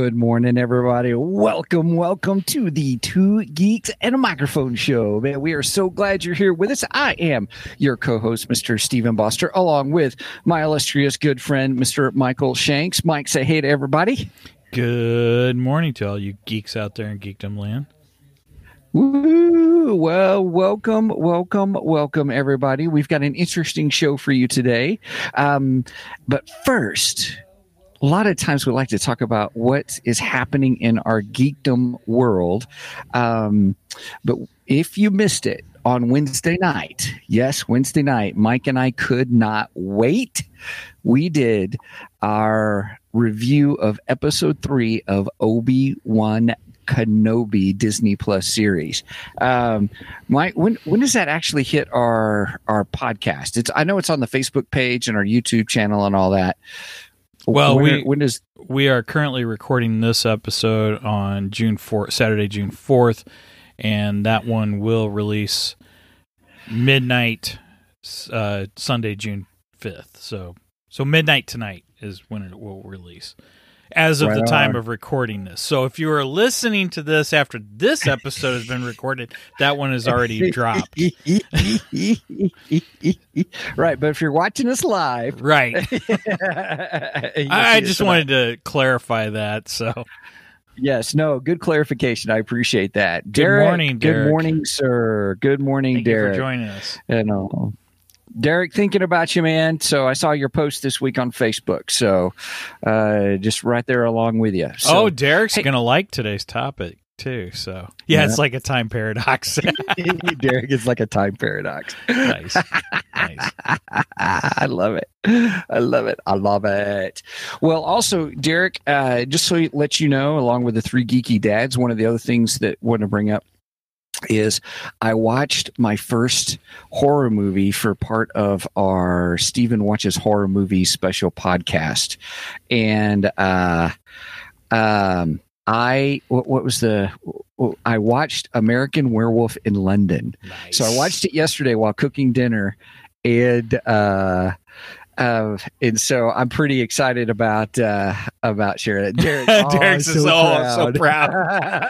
Good morning, everybody. Welcome, welcome to the Two Geeks and a Microphone Show. Man, we are so glad you're here with us. I am your co-host, Mr. Stephen Boster, along with my illustrious good friend, Mr. Michael Shanks. Mike, say hey to everybody. Good morning to all you geeks out there in geekdom land. Woo! Well, welcome, welcome, welcome, everybody. We've got an interesting show for you today. Um, but first, a lot of times we like to talk about what is happening in our geekdom world. Um, but if you missed it on Wednesday night, yes, Wednesday night, Mike and I could not wait. We did our review of episode three of Obi Wan Kenobi Disney Plus series. Um, Mike, when when does that actually hit our our podcast? It's I know it's on the Facebook page and our YouTube channel and all that. Well, when, we- when does We are currently recording this episode on June 4th, Saturday, June 4th, and that one will release midnight uh, Sunday, June 5th. So so midnight tonight is when it will release. As of Right the time on. of recording this. So if you are listening to this after this episode has been recorded, that one is already dropped. right, but if you're watching us live, Right. I, just wanted to clarify that. So Yes, no, good clarification. I appreciate that. Good Derek, morning, Good morning, sir. Good morning, thank you Derek. for joining us. You uh, know, Derek, thinking about you, man. So I saw your post this week on Facebook. So uh, just right there along with you. So, oh, Derek's hey- gonna like today's topic too. So yeah, Yeah. it's like a time paradox. Derek is like a time paradox. nice, nice. I love it. I love it. I love it. Well, also, Derek, uh, just so you, let you know, along with the three geeky dads, one of the other things that I want to bring up is I watched my first horror movie for part of our Stephen Watches Horror Movies special podcast. And uh, um, I, what, what was the, I watched American Werewolf in London. nice. So I watched it yesterday while cooking dinner, and uh, uh, and so I'm pretty excited about uh, about sharing it. Derek, oh, Derek's is oh, so proud.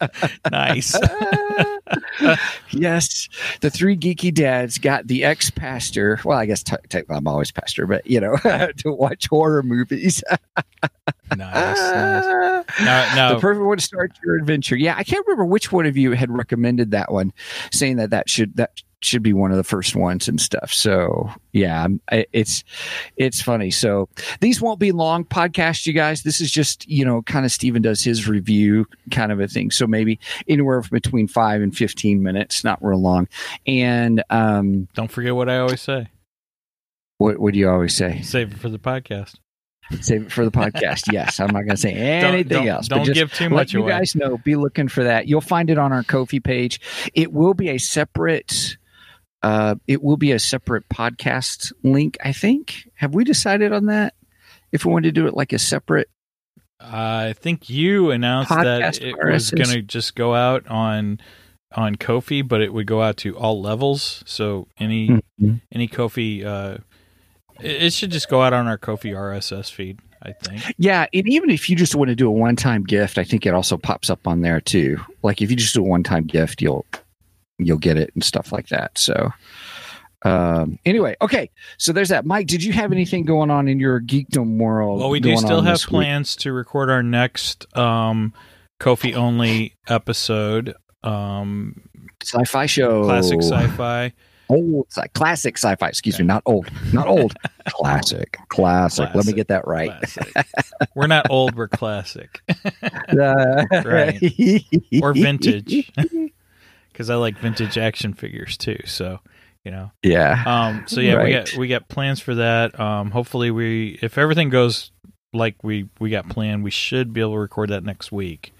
nice. yes, the three geeky dads got the ex pastor. Well, I guess t- t- I'm always pastor, but you know, to watch horror movies. nice. nice. Now, now the perfect one to start your adventure. Yeah, I can't remember which one of you had recommended that one, saying that that should that should be one of the first ones and stuff. So yeah, it's it's funny. So these won't be long podcasts, you guys. This is just you know kind of Steven does his review kind of a thing. So maybe anywhere between five and fifteen minutes, not real long. And um, don't forget what I always say. what what do you always say? Save it for the podcast. Save it for the podcast. yes, I'm not going to say Don't- anything don't, else. Don't give too let much you away. guys know be looking for that you'll find it on our Ko-fi page it will be a separate uh it will be a separate podcast link i think have we decided on that if we want to do it like a separate I think you announced that it was going to just go out on on Ko-fi, but it would go out to all levels. So any Mhm. any Ko-fi, uh, it, it should just go out on our Ko-fi RSS feed. I think. yeah and even if you just want to do a one-time gift i think it also pops up on there too like if you just do a one-time gift you'll you'll get it and stuff like that. So um anyway okay. So there's that. Mike did you have anything going on in your geekdom world Well, we do still have this week? plans to record our next um, Ko-fi only episode. Um, sci-fi show. classic sci-fi. old sci- classic sci-fi. Excuse me not old. Not old. Classic. Classic. Let me get that right. We're not old, we're classic. Uh, or vintage. Because I like vintage action figures too. So You know. Yeah. Um, so yeah, we Right. got we got plans for that. Um, hopefully, we if everything goes like we we got planned, we should be able to record that next week.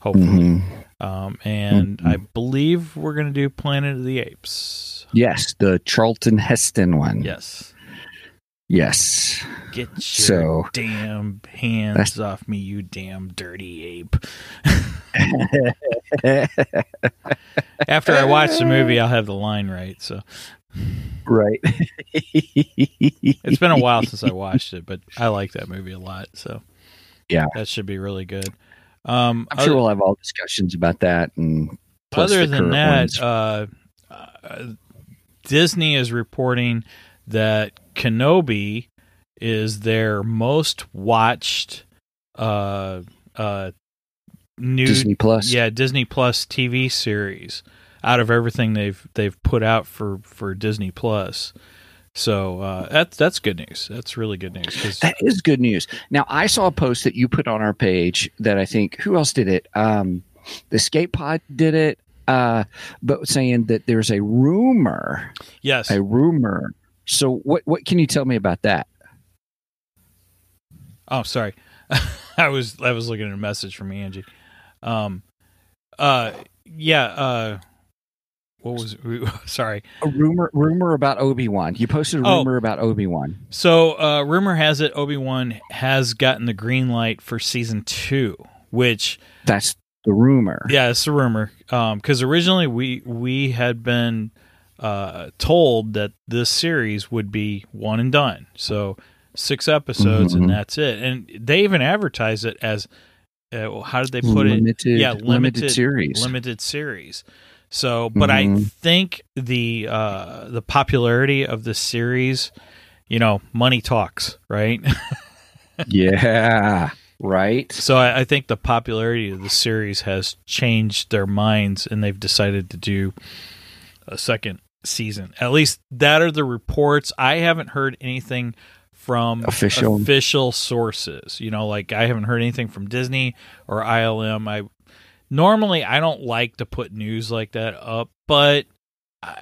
Hopefully, Mhm. um, and Mhm. I believe we're gonna do Planet of the Apes. Yes, the Charlton Heston one. Yes, Yes. get your So damn hands off me, you damn dirty ape. After I watch the movie, I'll have the line right. So right. it's been a while since I watched it, but I like that movie a lot. So Yeah. that should be really good. Um, I'm other- sure we'll have all discussions about that and plus other the than that, uh, uh, Disney is reporting that Kenobi is their most watched uh, uh, new Disney Plus. yeah Disney Plus TV series out of everything they've they've put out for for Disney Plus. So uh, that's that's good news. That's really good news. That is good news. Now, I saw a post that you put on our page that I think who else did it? Um, the Escape Pod did it, uh, but saying that there's a rumor, yes, a rumor. So, what what can you tell me about that? Oh, sorry. I was I was looking at a message from Angie. Um, uh, yeah. Uh, what was? Sorry. A rumor rumor about Obi Wan. You posted a Oh. rumor about Obi Wan. So, uh, rumor has it Obi Wan has gotten the green light for season two, which That's the rumor. yeah, it's a rumor. Um, because originally we we had been uh told that this series would be one and done. So six episodes Mhm. and that's it. And they even advertise it as uh, how did they put it? limited, yeah, limited, limited- series. limited series. So, but I Mhm. think the uh, the popularity of the series, you know, money talks, right? yeah, right. so I, I think the popularity of the series has changed their minds, and they've decided to do a second season. At least that are the reports. I haven't heard anything from Official. official sources. You know, like I haven't heard anything from Disney or ILM. I normally I don't like to put news like that up, but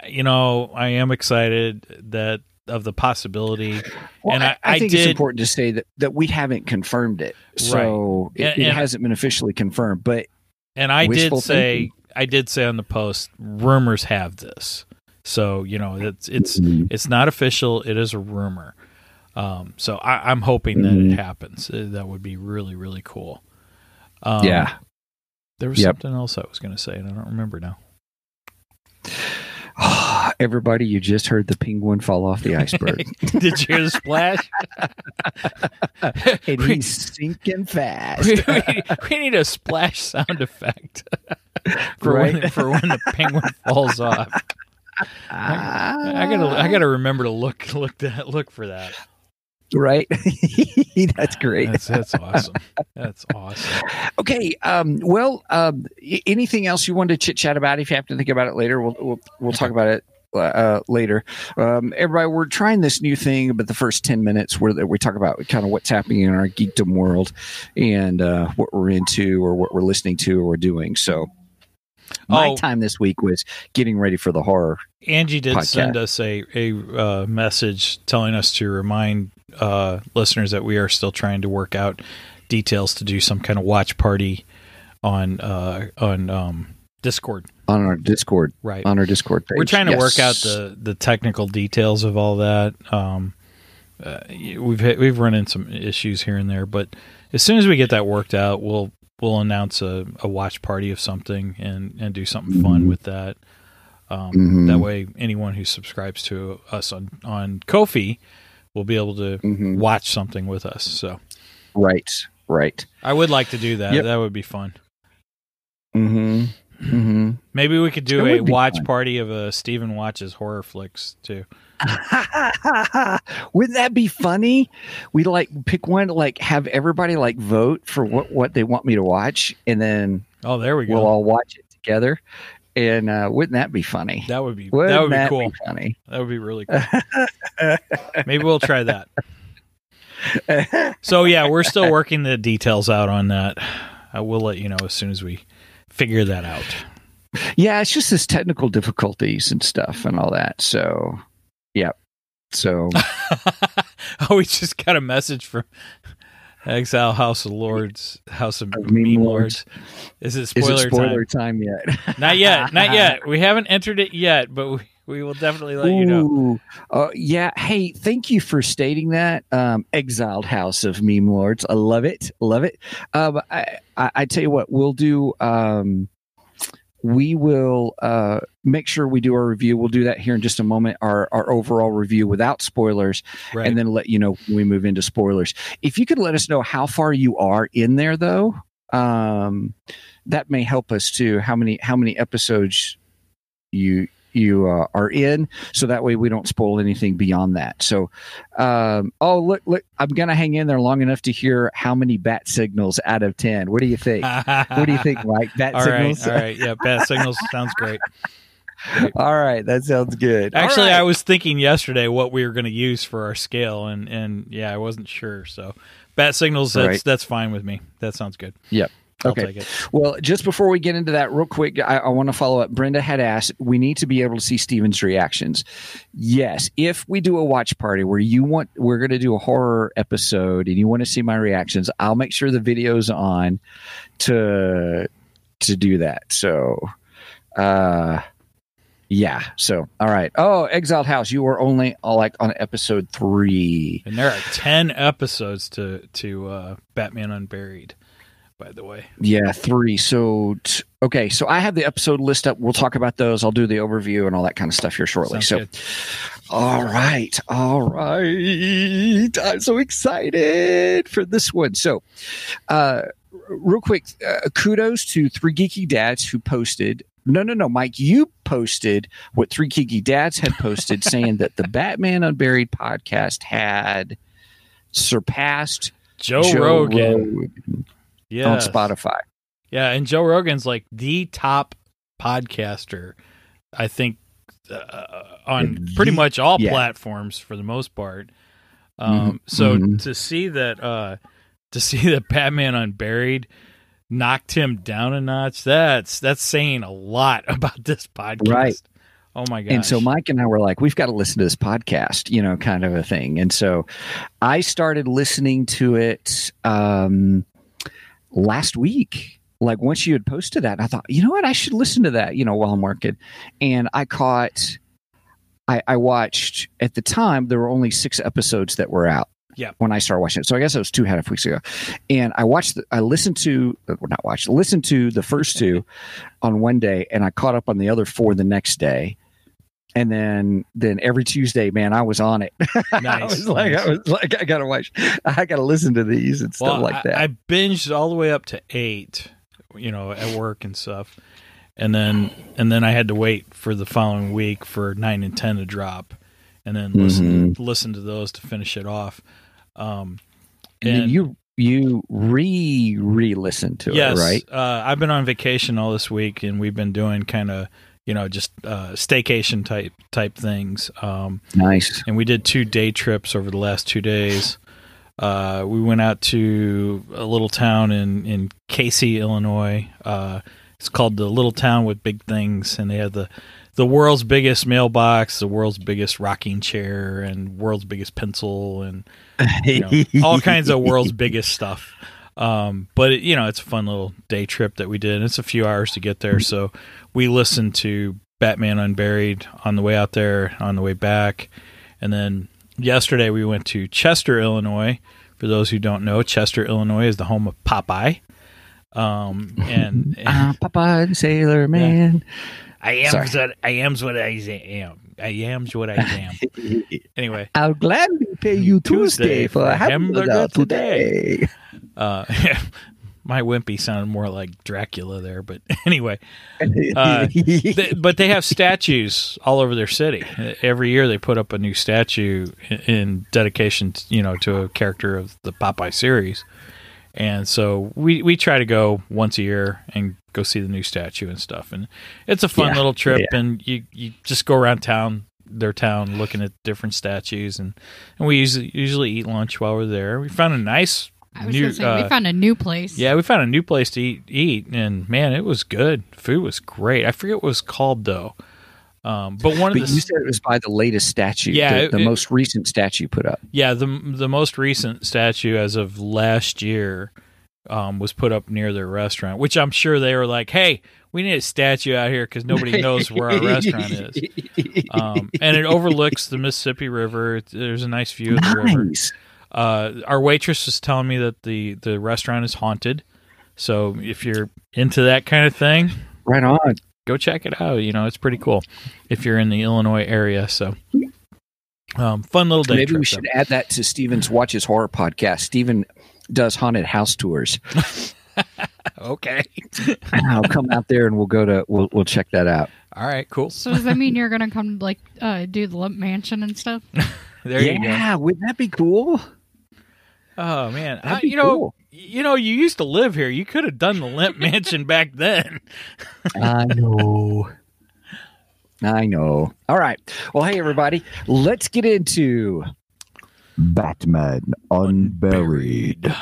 you know, I am excited that of the possibility. Well, And I, I- I think it's important to say that, that we haven't confirmed it, so it, And- it and- hasn't been officially confirmed. But And I did say thinking. I did say on the post rumors have this. So, you know, it's it's Mhm. it's not official, it is a rumor. Um, so I, I'm hoping that it happens. Uh, That would be really, really cool. Um, yeah, There was Yep. something else I was going to say, and I don't remember now. everybody, you just heard the penguin fall off the iceberg, Did you hear the splash? and we, he's sinking fast. we, we- we need a splash sound effect for when, for when the penguin falls off. I gotta I gotta remember to look look that look for that. right. That's great. That's that's awesome. That's awesome. Okay. Um, well, um, anything else you wanted to chit chat about? If you have to think about it later, we'll we'll, we'll talk about it uh, later. Um, everybody, we're trying this new thing, but the first ten minutes where we talk about kind of what's happening in our geekdom world and uh, what we're into or what we're listening to or doing. So. My Oh. time this week was getting ready for the horror. Angie did Podcast. send us a a uh, message telling us to remind uh, listeners that we are still trying to work out details to do some kind of watch party on uh, on um, Discord. on our Discord Right. on our Discord page. We're trying to work out the the technical details of all that. Um, uh, we've we've run into some issues here and there, but as soon as we get that worked out, we'll we'll announce a, a watch party of something and and do something fun Mhm. with that. Um, Mhm. That way, anyone who subscribes to us on on Ko-fi will be able to Mhm. watch something with us. So right, right. I would like to do that. Yep. That would be fun. Mm-hmm. Mm-hmm. Maybe we could do That a watch fun. party of a Steven watches horror flicks too. Wouldn't that be funny? We like pick one, like have everybody like vote for what what they want me to watch, and then Oh, there we go. we'll all watch it together. And uh, wouldn't that be funny? that would be Wouldn't that would be that cool. funny? That would be really cool. Maybe we'll try that. So yeah, we're still working the details out on that. I will let you know as soon as we figure that out. Yeah, it's just this technical difficulties and stuff and all that. So, yeah. So, oh, we just got a message from Exile House of Lords, House of Meme, Meme Lords. Is it is spoiler, it spoiler time, yet? Not yet. Not yet. We haven't entered it yet, but we, we will definitely let you know. Uh, yeah. Hey, thank you for stating that. Um, Exiled House of Meme Lords. I love it. Love it. Um, I, I, I tell you what, we'll do. Um, we will uh, make sure we do our review. We'll do that here in just a moment. Our our overall review without spoilers, Right. and then let you know when we move into spoilers. If you could let us know how far you are in there, though, um, that may help us too. How many how many episodes you you uh, are in, so that way we don't spoil anything beyond that. So, um, oh look, look, I'm gonna hang in there long enough to hear how many bat signals out of ten. What do you think? what do you think, Mike? Bat All right. signals. All right. Yeah. Bat signals sounds great. All right, that sounds good. Actually, right. I was thinking yesterday what we were going to use for our scale, and and yeah, I wasn't sure. So, bat signals. That's Right. that's fine with me. That sounds good. I'll Okay. take it. Well, just before we get into that, real quick, I, I want to follow up. Brenda had asked, we need to be able to see Steven's reactions. Yes, if we do a watch party where you want, we're going to do a horror episode and you want to see my reactions, I'll make sure the video's on to to do that. So, uh, yeah. So, all right. Oh, Exiled House, you were only uh, like on episode three. And there are ten episodes to to uh, Batman Unburied. By the way, Yeah, three. So, t- okay. So I have the episode list up. We'll talk about those. I'll do the overview and all that kind of stuff here shortly. Sounds so, good. all right. All right. I'm so excited for this one. So, uh, real quick, uh, kudos to Three Geeky Dads who posted. No, no, no, Mike, you posted what Three Geeky Dads had posted saying that the Batman Unburied podcast had surpassed Joe, Joe Rogan, Rogan yeah, on Spotify. Yeah, and Joe Rogan's like the top podcaster, I think, uh, on pretty much all yeah. platforms for the most part. Um, Mhm, so mhm. to see that, uh, to see that Batman Unburied knocked him down a notch, that's that's saying a lot about this podcast. Right. Oh my gosh. And so Mike and I were like, we've got to listen to this podcast, you know, kind of a thing. And so I started listening to it um, last week. Like once you had posted that, I thought, you know what, I should listen to that, you know, while I'm working. And I caught, I, I watched at the time there were only six episodes that were out. Yeah. When I started watching it, so I guess it was two and a half weeks ago, and I watched. The, I listened to, uh, well, not watched, listened to the first two on one day, and I caught up on the other four the next day and then then every Tuesday, man, I was on it. I Nice, was like, nice. I was like, I gotta watch, I gotta listen to these and stuff well, like that. I, binged all the way up to eight, you know, at work and stuff, and then and then I had to wait for the following week for nine and ten to drop, and then listen Mm-hmm. listen to those to finish it off. Um, and then and- you you re re listen to yes, it, right? Uh, I've been on vacation all this week, and we've been doing kind of you know just uh, staycation type type things. Um, Nice. and we did two day trips over the last two days. Uh, we went out to a little town in in Casey, Illinois. Uh, it's called the Little Town with Big Things, and they have the the world's biggest mailbox, the world's biggest rocking chair, and world's biggest pencil, and you know, all kinds of world's biggest stuff. Um, but it, you know, it's a fun little day trip that we did. It's a few hours to get there, so we listened to Batman Unburied on the way out there, on the way back, and then yesterday we went to Chester, Illinois. For those who don't know, Chester, Illinois is the home of Popeye. Um, and, Ah, Papa and Sailor Man. I am sorry. what I am's what I am. I am's what I am. anyway, I'll gladly pay you Tuesday Tuesday for a hamburger hamburger today. Uh, my wimpy sounded more like Dracula there, but anyway, Uh, they, but they have statues all over their city. Every year they put up a new statue in, dedication, to, you know, to a character of the Popeye series. And so we we try to go once a year and go see the new statue and stuff. And it's a fun Yeah, little trip. yeah. And you you just go around town, their town, looking at different statues. And and we usually usually eat lunch while we're there. We found a nice I was new. gonna say uh, we found a new place. yeah, we found a new place to eat, eat, and man, it was good. Food was great. I forget what it was called though. Um, but one of But the you said it was by the latest statue. Yeah, the, it- the it- most recent statue put up. Yeah, the the most recent statue as of last year um, was put up near their restaurant, which I'm sure they were like, "Hey, we need a statue out here because nobody knows where our restaurant is." Um, and it overlooks the Mississippi River. There's a nice view of the river. Nice. Uh, our waitress was telling me that the the restaurant is haunted. So if you're into that kind of thing, Right on. go check it out. You know, it's pretty cool if you're in the Illinois area. So, um, fun little day. Maybe trip, we though. should add that to Steven's Watches Horror podcast. Steven does haunted house tours. Okay. I'll come out there and we'll go to we'll we'll check that out. All right. Cool. So does that mean you're gonna come like uh, do the Lemp Mansion and stuff? There you go. yeah, wouldn't that be cool? Oh man, That'd I- be you know, cool. you know, you used to live here. You could have done the Lemp Mansion back then. I know. I know. All right. Well, hey everybody, let's get into Batman Unburied.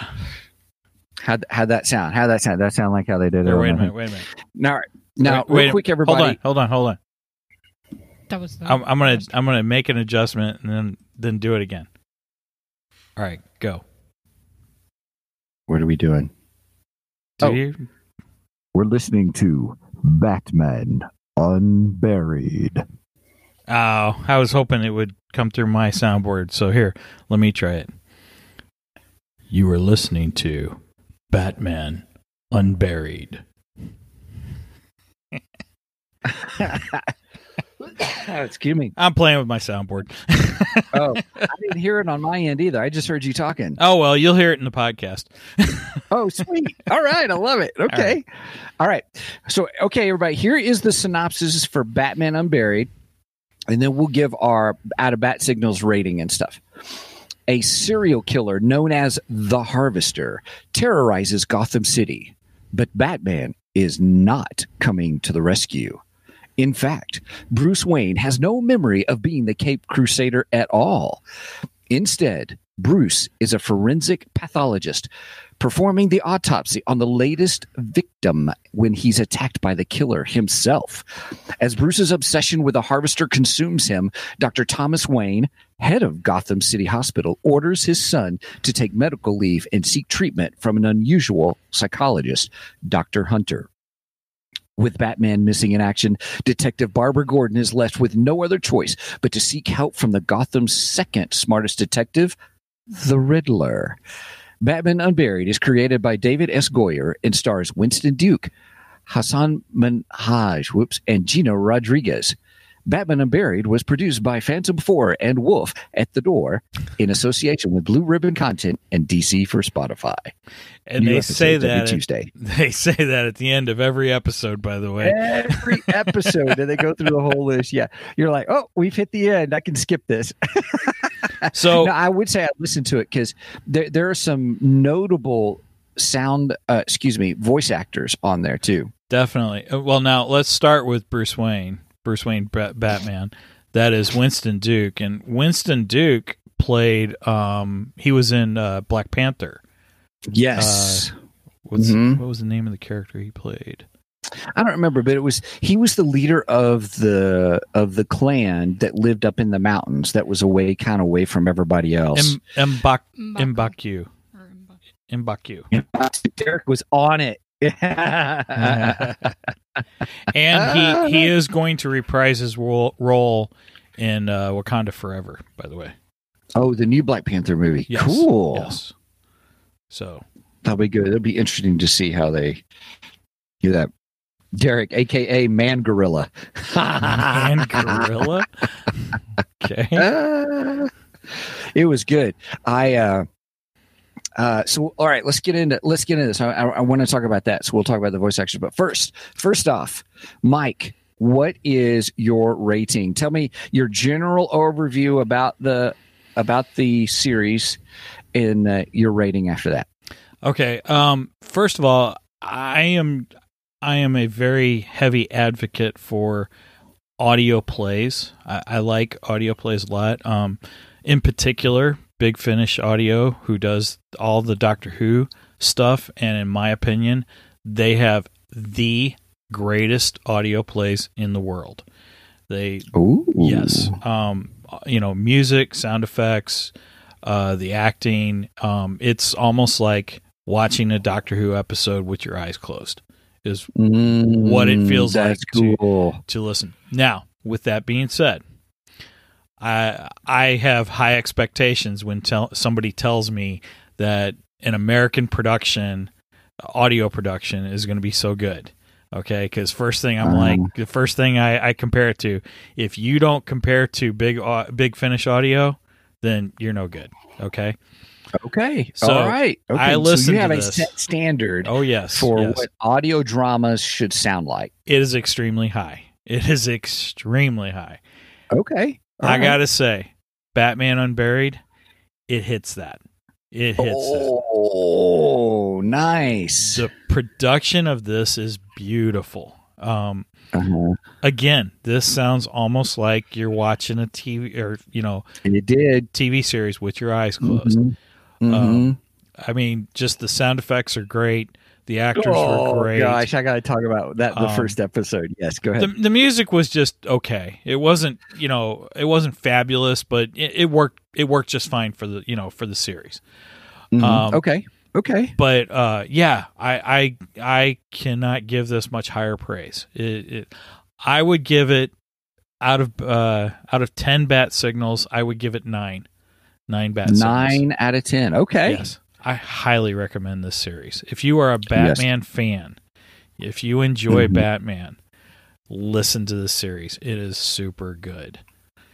How how'd that sound? How'd that sound? That sound like how they did it. There, wait a minute. Wait a minute. Now, now, Wait- wait real a- quick, everybody. Hold on. Hold on. Hold on. That was I'm, I'm gonna I'm gonna make an adjustment and then then do it again. All right, go. What are we doing? Do Oh. you? We're listening to Batman Unburied. Oh, I was hoping it would come through my soundboard. So here, let me try it. You were listening to Batman Unburied. Excuse me. I'm playing with my soundboard. Oh, I didn't hear it on my end either. I just heard you talking. oh well, you'll hear it in the podcast. Oh, sweet. All right. I love it. Okay. All right. So, okay, everybody, here is the synopsis for Batman Unburied. And then we'll give our out of bat signals rating and stuff. A serial killer known as the Harvester terrorizes Gotham City, but Batman is not coming to the rescue. In fact, Bruce Wayne has no memory of being the Cape Crusader at all. Instead, Bruce is a forensic pathologist performing the autopsy on the latest victim when he's attacked by the killer himself. As Bruce's obsession with the harvester consumes him, Dr. Thomas Wayne, head of Gotham City Hospital, orders his son to take medical leave and seek treatment from an unusual psychologist, Dr. Hunter. With Batman missing in action, Detective Barbara Gordon is left with no other choice but to seek help from the Gotham's second smartest detective, the Riddler. Batman Unburied is created by David S. Goyer and stars Winston Duke, Hassan Minhaj, whoops, and Gina Rodriguez. Batman Unburied was produced by Phantom 4 and Wolf at the Door in association with Blue Ribbon Content and DC for Spotify. And New they say that Tuesday. they say that at the end of every episode. By the way, Every episode, and they go through the whole list. Yeah, you're like, oh, we've hit the end. I can skip this. so no, I would say I listened to it because there there are some notable sound, uh, excuse me, voice actors on there too. definitely. Uh, Well, now let's start with Bruce Wayne. Bruce Wayne Bat- Batman. That is Winston Duke, and Winston Duke played. Um, he was in uh, Black Panther. Yes, What's, Mhm. What was the name of the character he played? I don't remember, but it was he was the leader of the of the clan that lived up in the mountains. That was away, kind of away from everybody else. M- Mbak M'Baku. Mbaku. M'Baku. Mbaku. Derek was on it. and he he is going to reprise his role, role in uh, Wakanda Forever. By the way, oh, the new Black Panther movie. Yes. Cool. yes. So That'll be good. It'll be interesting to see how they do that. Derek, aka Man Gorilla. Man gorilla. Okay. Ah, it was good. I uh uh so all right, let's get into let's get into this. I, I, I want to talk about that. So we'll talk about the voice actors. But first, first off, Mike, what is your rating? Tell me your general overview about the about the series and uh, your rating after that. Okay. Um. First of all, I am I am a very heavy advocate for audio plays. I, I like audio plays a lot. Um. In particular, Big Finish Audio, who does all the Doctor Who stuff, and in my opinion, they have the greatest audio plays in the world. They Ooh. Yes. Um, you know, music, sound effects, uh, the acting. Um, it's almost like watching a Doctor Who episode with your eyes closed. Is Mm, what it feels that's like to- to listen. Now, with that being said, I I have high expectations when tell, somebody tells me that an American production, audio production, is going to be so good. Okay, because first thing I'm Uh-huh. like the first thing I, I compare it to. If you don't compare to big Au- big Finish audio, then you're no good. Okay. Okay. So, All right. Okay. I so you have to a set standard Oh yes. for yes. what audio dramas should sound like. it is extremely high. It is extremely high. Okay. All I right. gotta say, Batman Unburied, it hits that. It hits that. Oh, nice. The production of this is beautiful. Um, Uh-huh. again, this sounds almost like you're watching a TV or you know And you did. TV series with your eyes closed. Mhm. Mhm. Um, I mean, just the sound effects are great. The actors oh were great. gosh, I got to talk about that. The Um, first episode. Yes, go ahead. the the music was just okay. It wasn't you know it wasn't fabulous, but it, it worked. It worked just fine for the you know for the series. Mhm. um, okay. Okay. but uh, yeah, I, I I cannot give this much higher praise. It, it, I would give it out of uh, out of ten bat signals, I would give it nine, nine bat signals. Nine out of ten. Okay. Yes, I highly recommend this series. If you are a Batman fan, if you enjoy Mhm. Batman, listen to this series. It is super good.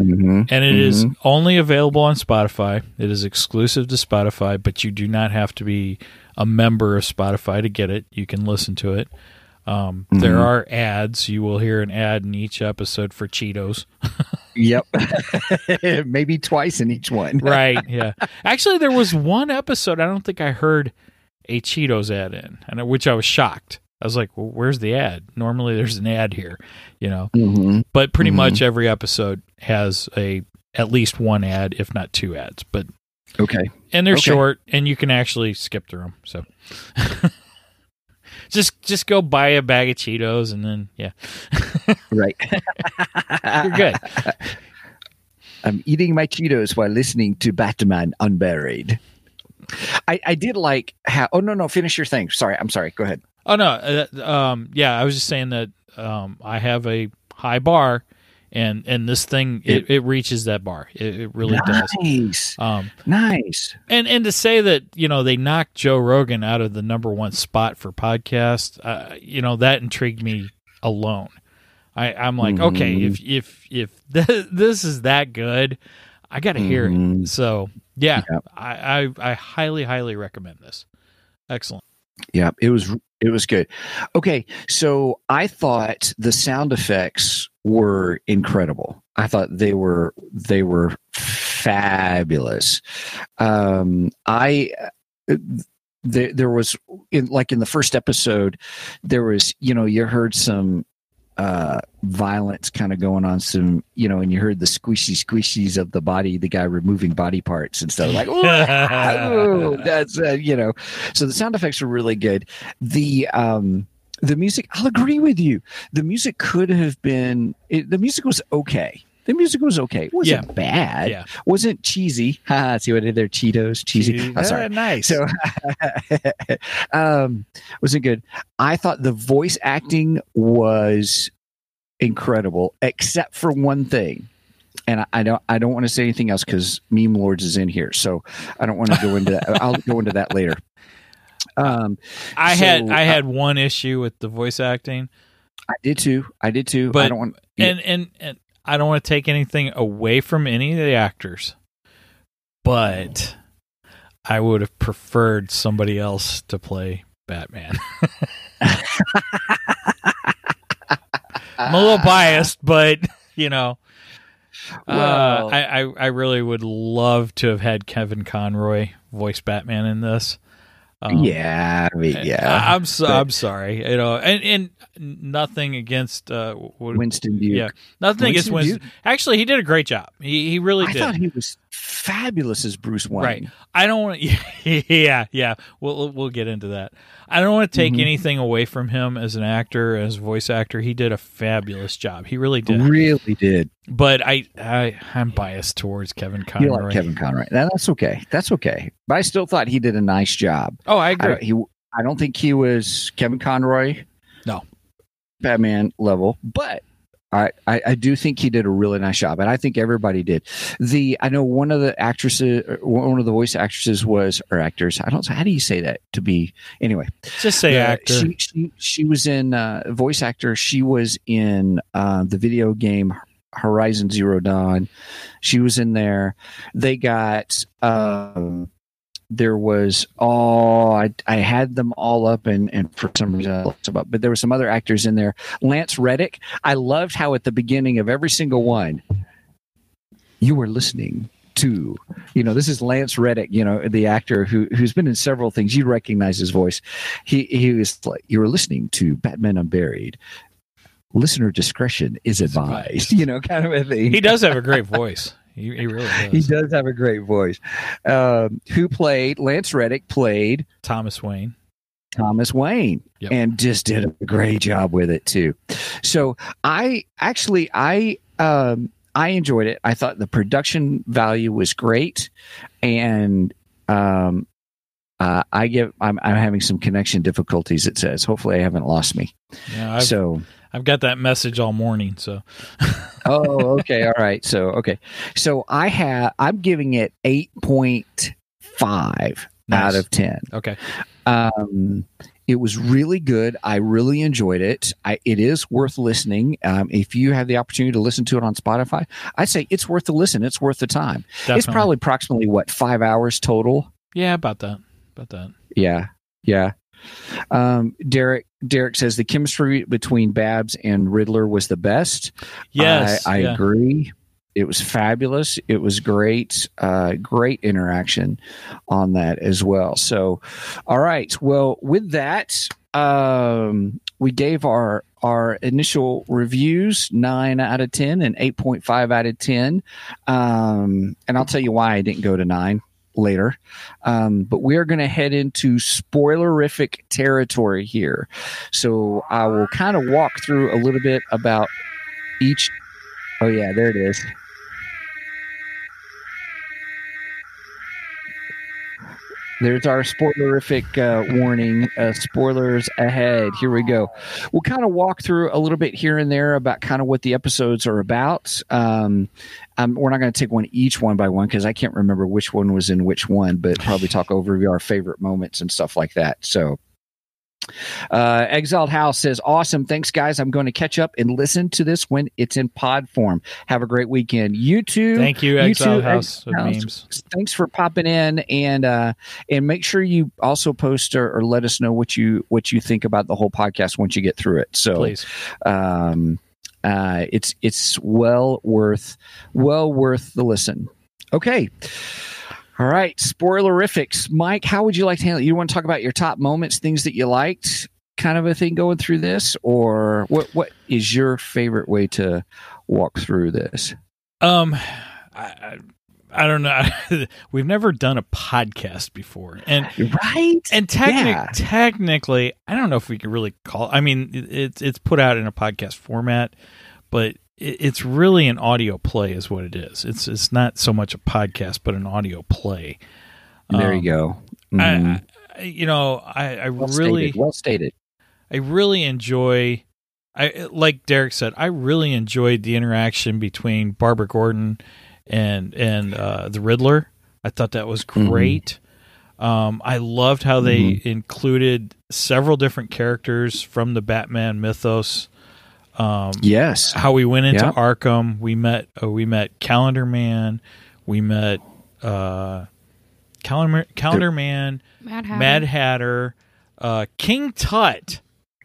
Mhm. And it is Mhm. only available on Spotify. It is exclusive to Spotify, but you do not have to be a member of Spotify to get it. You can listen to it. Um, There Mhm. are ads. You will hear an ad in each episode for Cheetos. Yep. Maybe twice in each one. right. Yeah. Actually, there was one episode I don't think I heard a Cheetos ad in, and which I was shocked. I was like, well, "Where's the ad? Normally, there's an ad here, you know." Mhm. But pretty Mhm. much every episode has a at least one ad, if not two ads. But Okay. and they're Okay. short and you can actually skip through them so just just go buy a bag of cheetos and then yeah Right. you're good I'm eating my Cheetos while listening to Batman Unburied. I, I did like how. Oh no, no, finish your thing. Sorry, I'm sorry. Go ahead. oh no uh, um yeah i was just saying that um i have a high bar and and this thing it, it reaches that bar it, it really does nice, um nice. and and to say that you know they knocked joe rogan out of the number one spot for podcast uh, you know that intrigued me alone I, I'm like, Mhm. okay, if if if th- this is that good, I got to hear it. Mhm. So yeah. I, I I highly highly recommend this. Excellent. Yeah, it was it was good. Okay, so I thought the sound effects were incredible. I thought they were they were fabulous. Um, I there there was in like in the first episode there was you know you heard some uh violence kind of going on some you know and you heard the squishy squishies of the body the guy removing body parts and stuff like oh that's uh, you know so the sound effects were really good the um the music i'll agree with you. The music could have been it, the music was okay. The music was okay. It wasn't bad. Yeah. wasn't cheesy. Ha see what i did there? Cheetos cheesy. Oh, sorry. nice. so um wasn't good. I thought the voice acting was incredible except for one thing. And I, I don't i don't want to say anything else because meme lords is in here so i don't want to go into that. I'll go into that later um I so, had I uh, had one issue with the voice acting, i did too i did too But i don't want and and and I don't want to take anything away from any of the actors, but I would have preferred somebody else to play Batman. I'm a little biased, but you know, Well- uh, I, I I really would love to have had Kevin Conroy voice Batman in this. Um, yeah I mean, yeah I, am so, but- I'm sorry, you know, and and nothing against uh, what, winston Duke. yeah, nothing against Winston Winston. Actually, he did a great job. He he really i did. thought he was fabulous as Bruce Wayne. Right. I don't want. Yeah, yeah. We'll we'll get into that. I don't want to take Mhm. anything away from him as an actor, as a voice actor. He did a fabulous job. He really did. Really did. But I, I I'm biased towards Kevin Conroy. You like Kevin Conroy. That's okay. That's okay. But I still thought he did a nice job. Oh, I I agree. don't, he, I don't think he was Kevin Conroy. No. Batman level, but I, I, I do think he did a really nice job, and I think everybody did. The I know one of the actresses, one of the voice actresses was or actors. I don't. How do you say that to be? Anyway, Just say the- actor. She, she she was in uh, voice actor. She was in uh, the video game Horizon Zero Dawn. She was in there. They got. Um, there was oh I, I had them all up and, and for some reason up, but there were some other actors in there. Lance Reddick. I loved how at the beginning of every single one, you were listening to you know this is Lance Reddick, you know the actor who who's been in several things. You recognize his voice. He he was like you were listening to Batman Unburied. Listener discretion is advised. You know, kind of a thing. he does have a great voice. He, he really does. He does have a great voice. Um, who played Lance Reddick? Played Thomas Wayne. Thomas Wayne Yep. and just did a great job with it too. So I actually I um I enjoyed it. I thought the production value was great and um uh, I give I'm I'm having some connection difficulties it says. Hopefully I haven't lost me. Yeah, I've, so I've got that message all morning. So oh okay all right so okay so I have I'm giving it 8.5 out of 10. okay, Um, it was really good. I really enjoyed it. I, it is worth listening. Um, if you have the opportunity to listen to it on Spotify, I'd say it's worth the listen. It's worth the time. definitely. It's probably approximately what five hours total. yeah, about that. About that. Yeah, yeah. Um, Derek Derek says the chemistry between Babs and Riddler was the best. Yes, I, I yeah. agree. It was fabulous. It was great. Uh, great interaction on that as well. So, all right. Well, with that, um, we gave our our initial reviews nine out of ten and eight point five out of ten. Um, and I'll tell you why I didn't go to nine later. Um, but we are going to head into spoilerific territory here. So I will kind of walk through a little bit about each. Oh yeah, there it is. There's our spoilerific uh, warning. Uh, spoilers ahead. Here we go. We'll kind of walk through a little bit here and there about kind of what the episodes are about. Um, um, we're not going to take one each one by one because I can't remember which one was in which one, but probably talk over our favorite moments and stuff like that. So, uh, Exiled House says, Awesome. Thanks, guys. I'm going to catch up and listen to this when it's in pod form. Have a great weekend. You too. Thank you, you Exile too, House of House. Memes. Thanks for popping in and uh, and make sure you also post or, or let us know what you what you think about the whole podcast once you get through it. So Please. um, uh, it's it's well worth well worth the listen. Okay. All right, spoilerifics. Mike, how would you like to handle it? You want to talk about your top moments, things that you liked, kind of a thing going through this, or what? What is your favorite way to walk through this? Um, I, I, don't know. We've never done a podcast before, and Right? and technic- Yeah. technically, I don't know if we could really call. I mean, it's it's put out in a podcast format, but it's really an audio play, is what it is. It's it's not so much a podcast, but an audio play. there Um, you go. Mhm. I, I, you know, I, I well really, stated. well stated. I really enjoy. I like Derek said. I really enjoyed the interaction between Barbara Gordon and and uh, the Riddler. I thought that was Mhm. great. Um, I loved how they included several different characters from the Batman mythos. Um, Yes. how we went into Yeah. Arkham. We met uh, we met Calendar Man. We met uh, Calendar Calendar Man, Mad Hatter. Mad Hatter, uh, King Tut.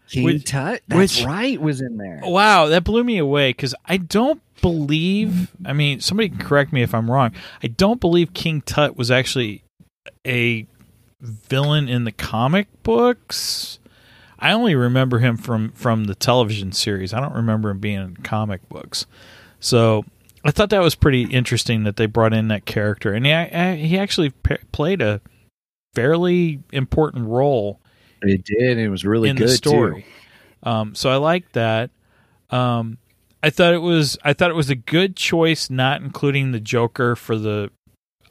King which- Tut, that's which- right, was in there. Wow, that blew me away because I don't believe. I mean, somebody can correct me if I'm wrong. I don't believe King Tut was actually a villain in the comic books. I only remember him from from the television series. I don't remember him being in comic books. So I thought that was pretty interesting that they brought in that character, and he he actually p- played a fairly important role It did. It was really in good the story. Um, so I like that. Um, I thought it was I thought it was a good choice not including the Joker for the.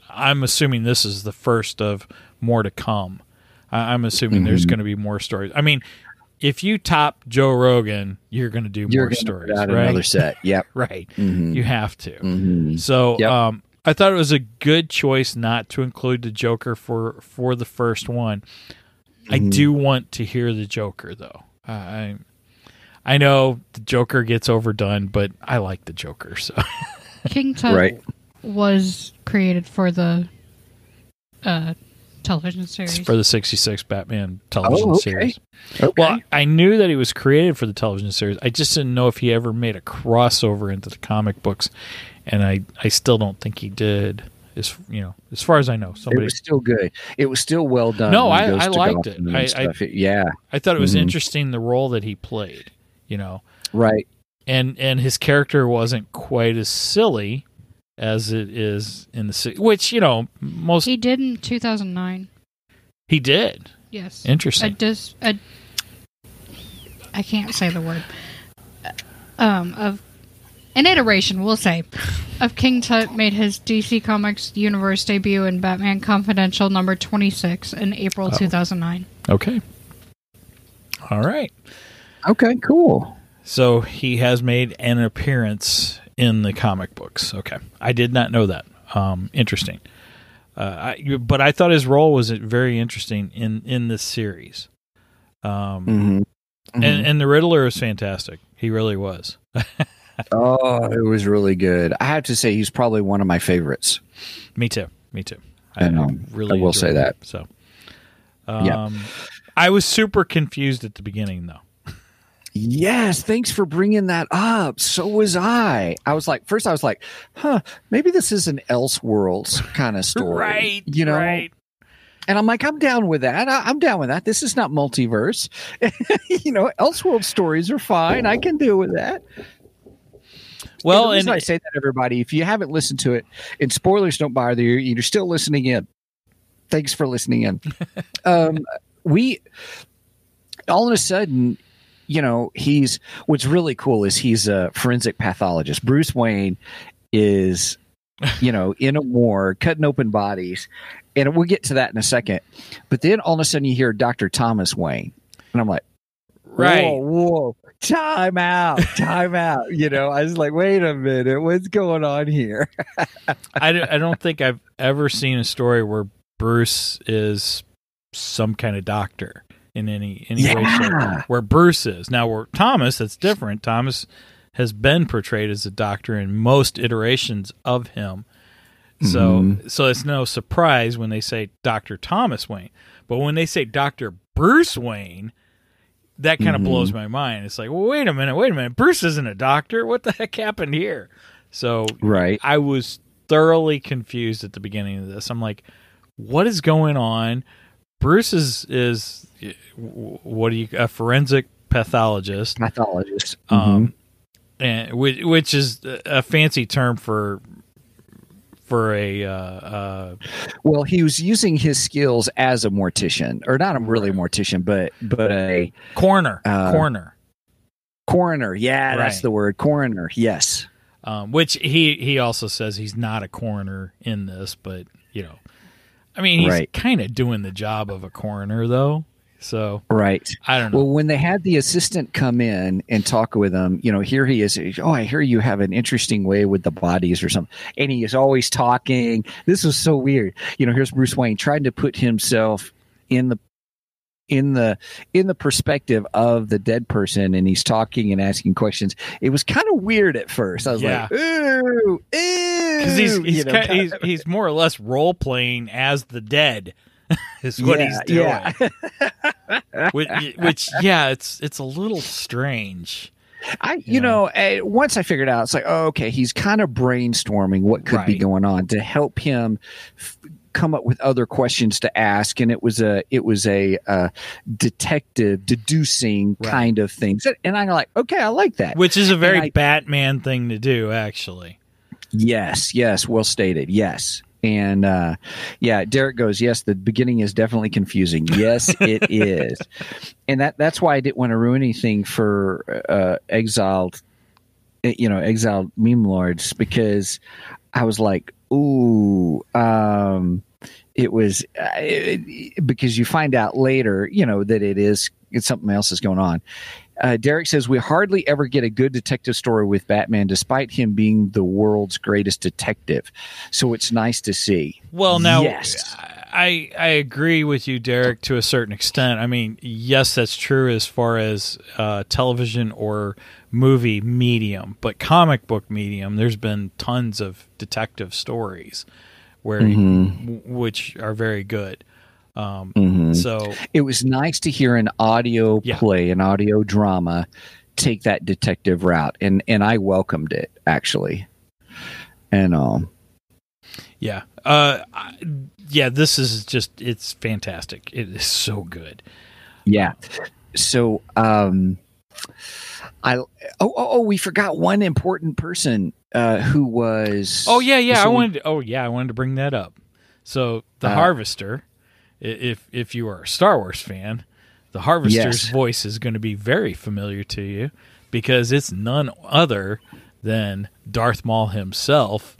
I'm assuming this is the first of more to come. I, I'm assuming there's Mhm. going to be more stories. I mean, if you top Joe Rogan, you're going to do. You're more stories, put out right? another set. Yep. right. Mhm. You have to. Mhm. So Yep. um, I thought it was a good choice not to include the Joker for for the first one. I Mhm. do want to hear the Joker though. Uh, I I know the Joker gets overdone, but I like the Joker. So King Tut Right. was created for the uh, television series. for the '66 Batman television Oh, okay. series. Okay. Well, I knew that he was created for the television series. I just didn't know if he ever made a crossover into the comic books, and I I still don't think he did. As you know, as far as I know, it somebody was still good. It was still well done. No, I- I liked it. I- I- yeah. I thought it was Mhm. interesting the role that he played, you know, Right. and and his character wasn't quite as silly as it is in the si- which you know most he, he did in 2009. he did. Yes. A Interesting. dis, a, I can't say the word. Um, of an iteration, we'll say, of King Tut made his DC Comics universe debut in Batman Confidential number 26 in April Oh. 2009. Okay. All right. Okay. Cool. So he has made an appearance in the comic books. Okay, I did not know that. Um, interesting. Uh, I, but I thought his role was very interesting in in this series. Um, hmm and and the Riddler is fantastic. He really was. oh, it was really good. I have to say, he's probably one of my favorites. Me too. Me too. I know. really I will say it. that. So, um, Yeah. I was super confused at the beginning though. Yes, thanks for bringing that up. So was I. I was like, first, I was like, huh, maybe this is an Elseworlds kind of story, right. You know, right. and I'm like, I'm down with that. I, I'm down with that. This is not multiverse. you know, Elseworld stories are fine. I can deal with that. Well, reason and I say that, everybody, if you haven't listened to it, and spoilers don't bother you, you're still listening in. Thanks for listening in. um, we all of a sudden, you know, he's what's really cool is he's a forensic pathologist. Bruce Wayne is, you know, in a war, cutting open bodies, and we'll get to that in a second. But then all of a sudden, you hear Doctor Thomas Wayne, and I'm like. right. Whoa, whoa, time out, time out. You know, I was like, wait a minute, what's going on here? I, I don't think I've ever seen a story where Bruce is some kind of doctor in any any way shape. Where Bruce is now, where Thomas, that's different. Thomas has been portrayed as a doctor in most iterations of him. So Mhm. so it's no surprise when they say Doctor Thomas Wayne, but when they say Doctor Bruce Wayne, that kind of Mhm. blows my mind. It's like, well, wait a minute, wait a minute. Bruce isn't a doctor. What the heck happened here? So Right. I was thoroughly confused at the beginning of this. I'm like, what is going on? Bruce is is what do you a forensic pathologist, Pathologist. um, and which, which is a fancy term for for a uh, uh, well, he was using his skills as a mortician, or not a really mortician, but but a coroner. Uh, coroner. coroner. Yeah, that's the word, coroner. Yes. Um, which he he also says he's not a coroner in this, but you know, I mean, he's Right. kind of doing the job of a coroner though. So Right. I don't know. Well, when they had the assistant come in and talk with him, you know, here he is. Oh, I hear you have an interesting way with the bodies or something. And he is always talking. This was so weird. You know, here's Bruce Wayne trying to put himself in the in the in the perspective of the dead person and he's talking and asking questions it was kind of weird at first i was Yeah. like ooh ooh because he's he's, you know, kind he's of- he's more or less role playing as the dead. is what Yeah, he's doing. yeah. which, which yeah, it's it's a little strange. I, you Yeah. know, uh, once I figured out, it's like, oh, okay, he's kind of brainstorming what could be going on to help him f- come up with other questions to ask, and it was a, it was a uh, detective deducing Right. kind of things, and I'm like, okay, I like that. Which is a very I- Batman thing to do, actually. Yes, yes, well stated. Yes. And uh, yeah, Derek goes, yes, the beginning is definitely confusing. Yes, it is. And that that's why I didn't want to ruin anything for uh, exiled, eh, you know, exiled meme lords because I was like, ooh, um, it was uh, it, because you find out later, you know, that it is it's something else is going on. Uh, Derek says we hardly ever get a good detective story with Batman, despite him being the world's greatest detective. So it's nice to see. Well, now, yes, I I agree with you, Derek, to a certain extent. I mean, yes, that's true as far as uh, television or movie medium, but comic book medium, there's been tons of detective stories where w- which are very good. Um, Mhm. So it was nice to hear an audio Yeah. play, an audio drama, take that detective route, and and I welcomed it actually. And um, yeah, uh, I- yeah, this is just it's fantastic. It is so good. Yeah. So, um, I oh oh, oh we forgot one important person uh, who was. Oh yeah, yeah. I wanted. To, oh yeah, I wanted to bring that up. So the Uh, Harvester, if if you are a Star Wars fan, the Harvester's Yes. voice is going to be very familiar to you because it's none other than Darth Maul himself,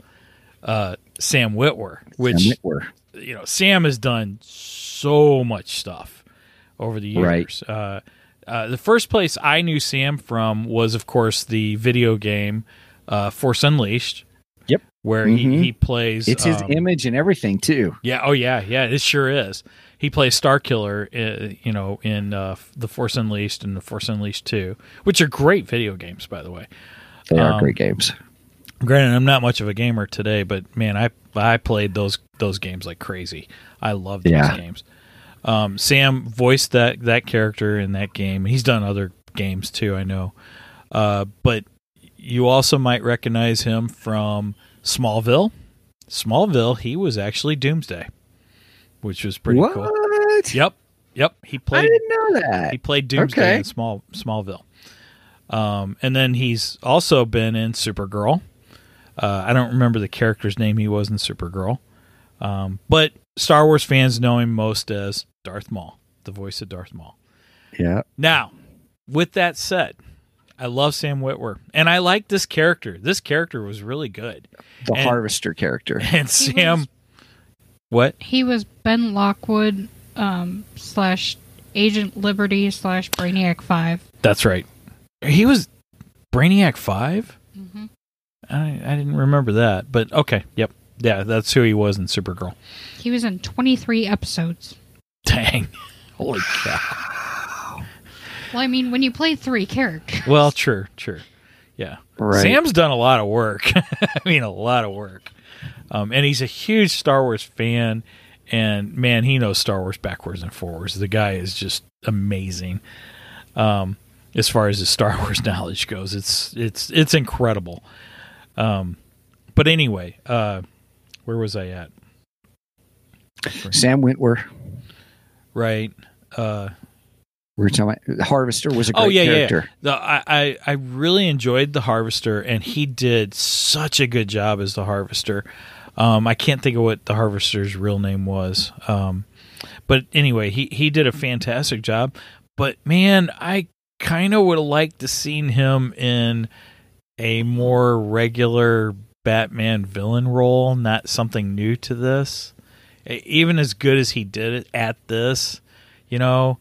uh, Sam Witwer. Which Sam Witwer. you know, Sam has done so much stuff over the Right. years. Uh, uh, the first place I knew Sam from was, of course, the video game uh, Force Unleashed. Yep. Where Mhm. he, he plays. It's his um, image and everything too. Yeah. Oh, yeah. Yeah. It sure is. He plays Star Killer, uh, you know, in uh, the Force Unleashed and the Force Unleashed Two, which are great video games, by the way. They are Um, great games. Granted, I'm not much of a gamer today, but man, I I played those those games like crazy. I love those Yeah. games. Um, Sam voiced that that character in that game. He's done other games too, I know. Uh, but you also might recognize him from Smallville. Smallville, he was actually Doomsday, which was pretty what? cool. Yep, yep. He played. I didn't know that. he played Doomsday Okay. in Small Smallville. Um, and then he's also been in Supergirl. Uh, I don't remember the character's name he was in Supergirl. Um, but Star Wars fans know him most as Darth Maul, the voice of Darth Maul. Yeah. Now, with that said, I love Sam Witwer, and I like this character. This character was really good. The And- harvester character. And Sam, what? He was Ben Lockwood um, slash Agent Liberty slash Brainiac Five. That's right. He was Brainiac 5 Mm-hmm. I, I didn't remember that, but okay, yep, yeah, that's who he was in Supergirl. He was in 23 episodes. Dang, holy cow! Well, I mean, when you play three characters, Well, true, true, yeah. Right. Sam's done a lot of work. I mean, a lot of work, um, and he's a huge Star Wars fan. And man, he knows Star Wars backwards and forwards. The guy is just amazing. Um, as far as his Star Wars knowledge goes, it's it's it's incredible. Um, but anyway, uh, where was I at? Sam Wentworth. Right. Uh, We were talking about, the harvester was a great oh yeah, character. yeah. The, I, I I really enjoyed the Harvester, and he did such a good job as the Harvester. Um, I can't think of what the Harvester's real name was, um, but anyway, he he did a fantastic job. But man, I kind of would have liked to seen him in a more regular Batman villain role, not something new to this. Even as good as he did it at this, you know,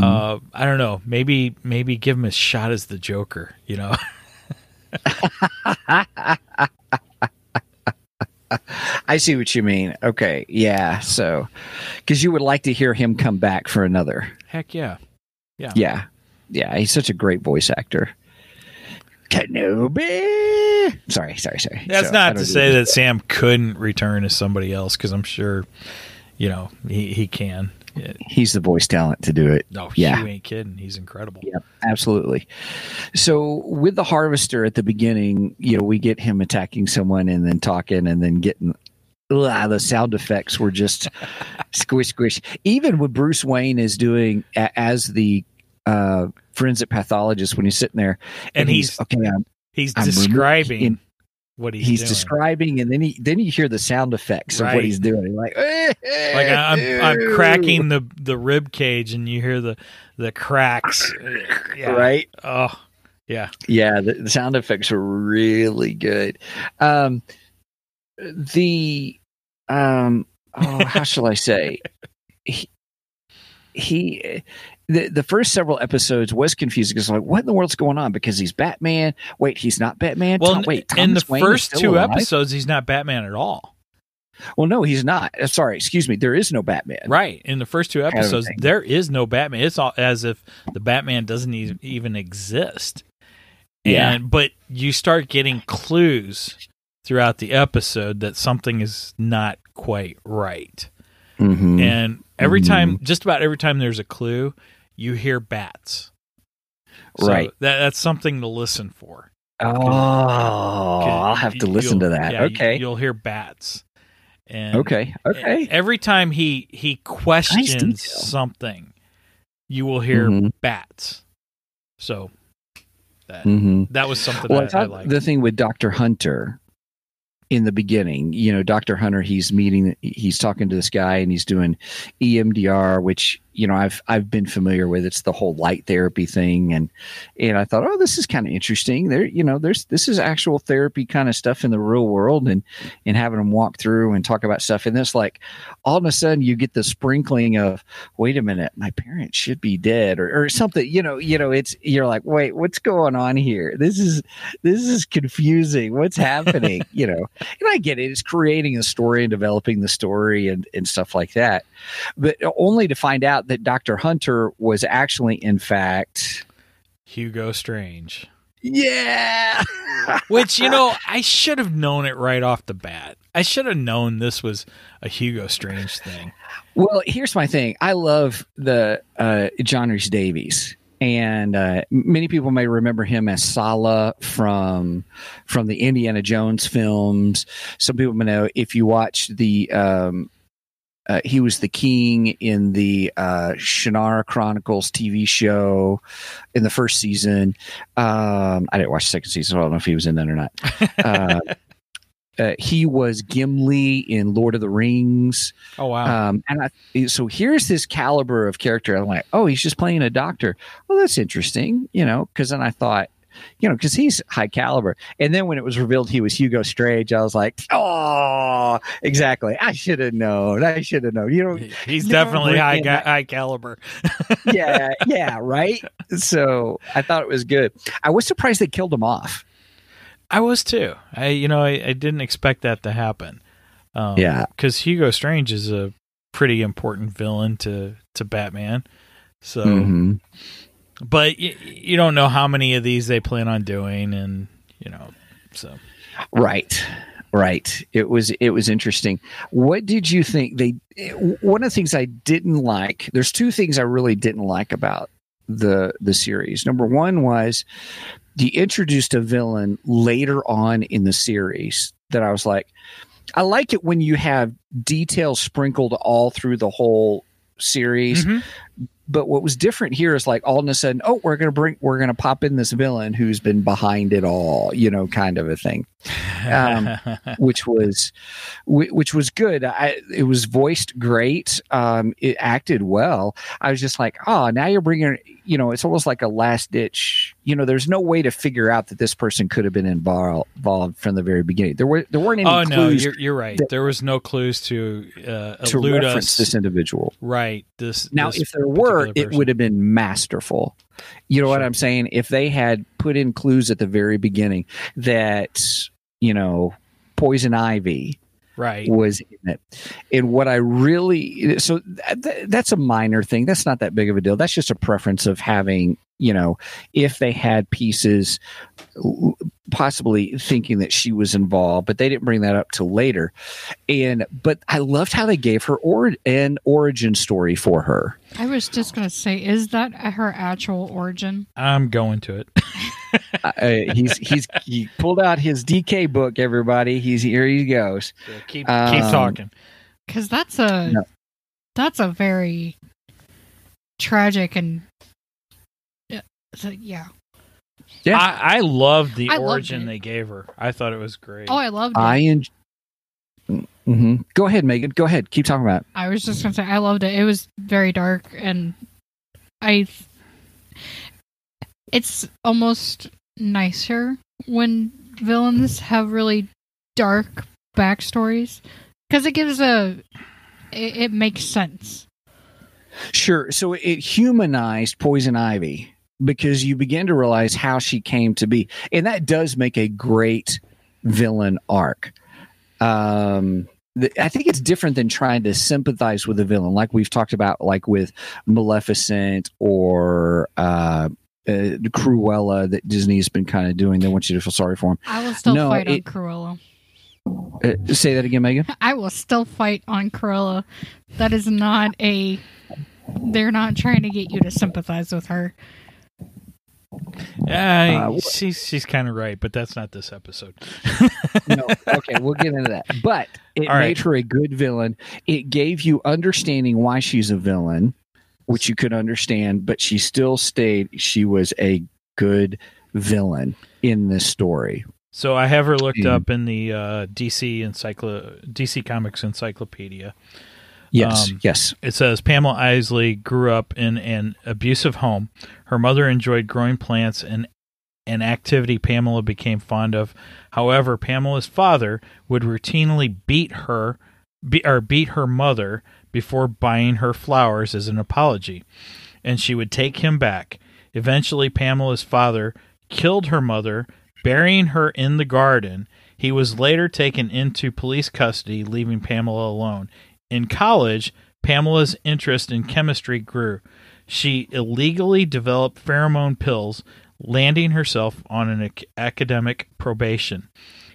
uh, I don't know. Maybe maybe give him a shot as the Joker. You know, I see what you mean. Okay, yeah. So, because you would like to hear him come back for another. heck yeah, yeah. Yeah, yeah. He's such a great voice actor. Kenobi. Sorry, sorry, sorry. That's So, not to say that Sam couldn't return as somebody else because I'm sure, you know, he he can. Yeah. he's the voice talent to do it. No, Yeah. you ain't kidding. He's incredible. Yep, absolutely. So with the harvester at the beginning, you know, we get him attacking someone and then talking and then getting ugh, the sound effects were just squish squish. Even when Bruce Wayne is doing as the uh, forensic pathologist when he's sitting there And he's okay. I'm, he's I'm describing in- what he's, he's doing. describing, and then he then you hear the sound effects of what he's doing. Like, like I'm I'm cracking the the rib cage, and you hear the the cracks. Yeah. right. Oh, yeah. Yeah, the, the sound effects are really good. Um, the um, oh, how shall I say? He, he the the first several episodes was confusing because like what in the world's going on because he's Batman. Wait, he's not Batman. Well, Tom- wait, in the Wayne first two alive? episodes, he's not Batman at all. Well, no, he's not. Uh, Sorry, excuse me. There is no Batman. Right. In the first two episodes, there is no Batman. It's all as if the Batman doesn't even exist. Yeah. And but you start getting clues throughout the episode that something is not quite right. Mhm. And every Mhm. time just about every time there's a clue, you hear bats. So Right. That that's something to listen for. Oh, I'll have to listen to that. yeah, okay. You'll hear bats. And Okay. Okay. Every time he he questions detail. something, you will hear Mhm. bats. So that hmm that was something Well, I I, I liked. the thing with Doctor Hunter in the beginning, you know, Doctor Hunter, he's meeting, he's talking to this guy, and he's doing EMDR, which you know I've I've been familiar with. It's the whole light therapy thing, and and I thought, oh, this is kind of interesting. There, you know, there's this is actual therapy kind of stuff in the real world, and and having them walk through and talk about stuff, and it's like all of a sudden you get the sprinkling of, wait a minute, my parents should be dead, or or something. You know, you know, it's you're like, wait, what's going on here? This is this is confusing. What's happening? you know, and I get it. It's creating a story and developing the story and, and stuff like that. But only to find out that Dr. Hunter was actually, in fact, Hugo Strange. yeah. Which, you know, I should have known it right off the bat. I should have known this was a Hugo Strange thing. Well, here's my thing. I love the uh, John Rhys Davies, and uh, many people may remember him as Sallah from from the Indiana Jones films. Some people may know if you watch the. Um, uh, he was the king in the uh, Shannara Chronicles TV show in the first season. Um, I didn't watch the second season, so I don't know if he was in that or not. Uh, uh, he was Gimli in Lord of the Rings. Oh wow. Um, and I, so here's this caliber of character. I'm like, oh, he's just playing a doctor. Well, that's interesting, you know, because then I thought, you know, because he's high caliber. And then when it was revealed he was Hugo Strange, I was like, oh, exactly. I should have known. I should have known. You know, He's no, definitely high high caliber. yeah, yeah, right. So I thought it was good. I was surprised they killed him off. I was too. I you know, I, I didn't expect that to happen. Um, Yeah. Because Hugo Strange is a pretty important villain to to Batman. So Mhm. But y- you don't know how many of these they plan on doing and you know so Right. Right. It was it was interesting. What did you think they one of the things I didn't like, there's two things I really didn't like about the the series. Number 1 was they introduced a villain later on in the series that I was like I like it when you have details sprinkled all through the whole series Mhm. But what was different here is like all of a sudden oh we're gonna bring we're gonna pop in this villain who's been behind it all you know kind of a thing Um, which was which was good I, it was voiced great um, it acted well i was just like oh now you're bringing you know it's almost like a last ditch you know there's no way to figure out that this person could have been involved involved from the very beginning there were there weren't any oh no, clues you're you're right. that- There was no clues to uh, to elude reference us. this individual right. This Now, this if there were, particular it would have been masterful. You know what I'm saying? If they had put in clues at the very beginning that, you know, poison ivy right. was in it. And what I really, so th- that's a minor thing. That's not that big of a deal. That's just a preference of having, you know, if they had pieces possibly thinking that she was involved, but they didn't bring that up till later. And, but I loved how they gave her or an origin story for her. I was just gonna say, is that her actual origin? I'm going to it. uh, he's he's he pulled out his DK book. Everybody, he's here. He goes. keep keep Um, talking. Because that's a No. that's a very tragic and Yeah, so, yeah. Yeah. I, I loved the I origin it. they gave her. I thought it was great. Oh, I loved it. I en- hmm Go ahead, Megan. Go ahead. Keep talking about. It. I was just gonna say I loved it. It was very dark, and I. It's almost nicer when villains have really dark backstories because it gives a. It, it makes sense. Sure. So it humanized Poison Ivy because you begin to realize how she came to be, and that does make a great villain arc. Um, I think it's different than trying to sympathize with a villain, like we've talked about, like with Maleficent or uh, uh, Cruella that Disney has been kind of doing. They want you to feel sorry for him. I will still No, fight on it- Cruella. Uh, say that again, Megan. I will still fight on Cruella. That is not a. They're not trying to get you to sympathize with her. Yeah, Uh, she's she's kind of right, but that's not this episode. no. Okay, we'll get into that. But it All right. made her a good villain. It gave you understanding why she's a villain, which you could understand, but she still stayed. She was a good villain in this story. So I have her looked Mm. up in the uh, DC encyclo DC Comics Encyclopedia. Yes, Um, yes. It says Pamela Isley grew up in an abusive home. Her mother enjoyed growing plants and an activity Pamela became fond of. However, Pamela's father would routinely beat her be, or beat her mother before buying her flowers as an apology, and she would take him back. Eventually, Pamela's father killed her mother, burying her in the garden. He was later taken into police custody, leaving Pamela alone. In college, Pamela's interest in chemistry grew. She illegally developed pheromone pills, landing herself on an ac- academic probation.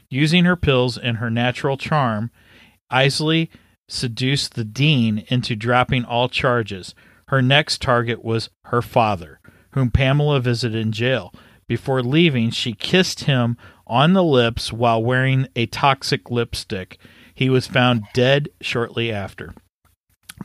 Using her pills and her natural charm, Isley seduced the dean into dropping all charges. Her next target was her father, whom Pamela visited in jail. Before leaving, she kissed him on the lips while wearing a toxic lipstick. He was found dead shortly after.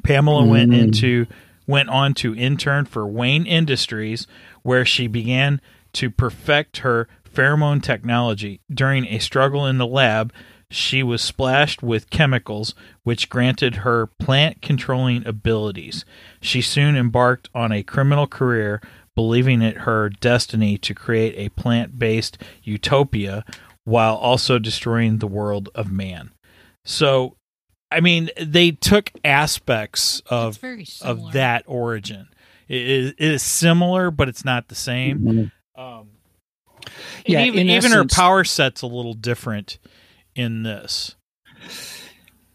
Pamela went Mm. into went on to intern for Wayne Industries, where she began to perfect her pheromone technology. During a struggle in the lab, she was splashed with chemicals which granted her plant controlling abilities. She soon embarked on a criminal career, believing it her destiny to create a plant based utopia while also destroying the world of man. So, I mean, they took aspects of of that origin. It is, it is similar, but it's not the same. Mhm. Um, Yeah, and even, in even her power set's a little different in this.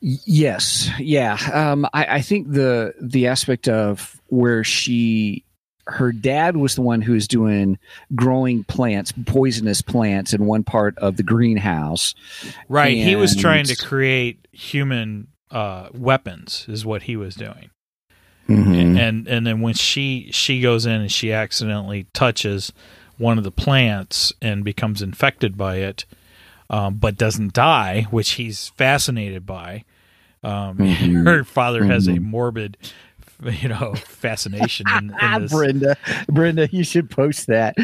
Yes, yeah. Um, I, I think the the aspect of where she, her dad was the one who was doing growing plants, poisonous plants, in one part of the greenhouse. Right. he was trying to create human uh, weapons, is what he was doing. Mm-hmm. And and then when she she goes in and she accidentally touches one of the plants and becomes infected by it, um, but doesn't die, which he's fascinated by. Um, Mhm. Her father has a Mhm. morbid, you know, fascination in, in ah, this. Brenda, Brenda, you should post that.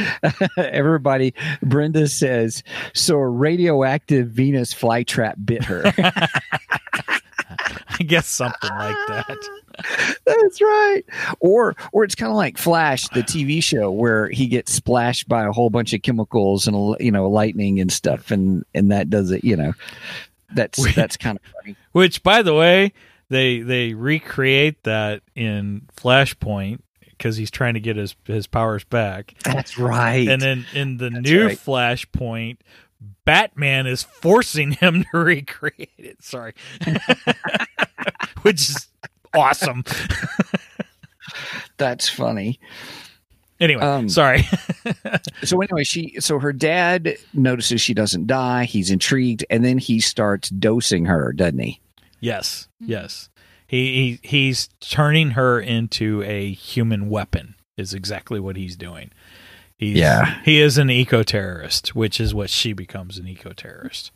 Everybody, Brenda says, so a radioactive Venus flytrap bit her. I guess something like that. That's right. Or or it's kind of like Flash, the TV show, where he gets splashed by a whole bunch of chemicals and you know lightning and stuff, and and that does it. You know, that's that's kind of funny. Which, by the way, they they recreate that in Flashpoint because he's trying to get his his powers back. That's right. And then in the That's new right. Flashpoint, Batman is forcing him to recreate it. Sorry, which is awesome. that's funny. Anyway, Um, sorry. So anyway, she so her dad notices she doesn't die. He's intrigued, and then he starts dosing her, doesn't he? Yes, yes. He, he he's turning her into a human weapon. Is exactly what he's doing. He's, Yeah. he is an eco terrorist, which is what she becomes an eco terrorist.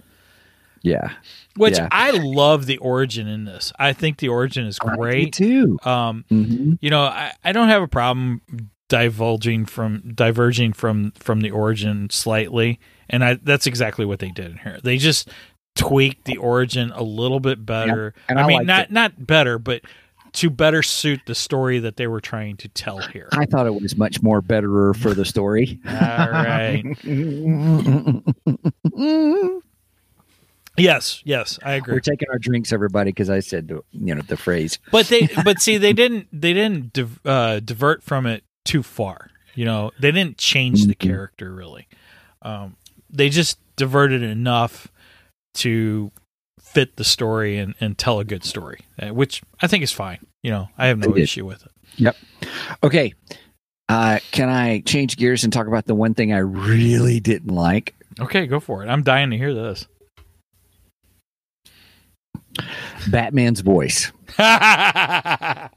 Yeah, Which Yeah. I love the origin in this. I think the origin is Me great. too. Um, hmm you know, I, I don't have a problem divulging from diverging from from the origin slightly, and I that's exactly what they did in here. They just tweaked the origin a little bit better. and I, I mean, not it. not better, but to better suit the story that they were trying to tell here. I thought it was much more betterer for the story. All right. Yes, yes, I agree. We're taking our drinks, everybody, because I said, the- you know, the phrase. But they, but see, they didn't, they didn't div, uh, divert from it too far. You know, they didn't change the Mhm. character really. Um, they just diverted enough to fit the story and, and tell a good story, uh, which I think is fine. You know, I have no issue with it. Yep. Okay. Uh, can I change gears and talk about the one thing I really didn't like? Okay, go for it. I'm dying to hear this. Batman's voice. uh,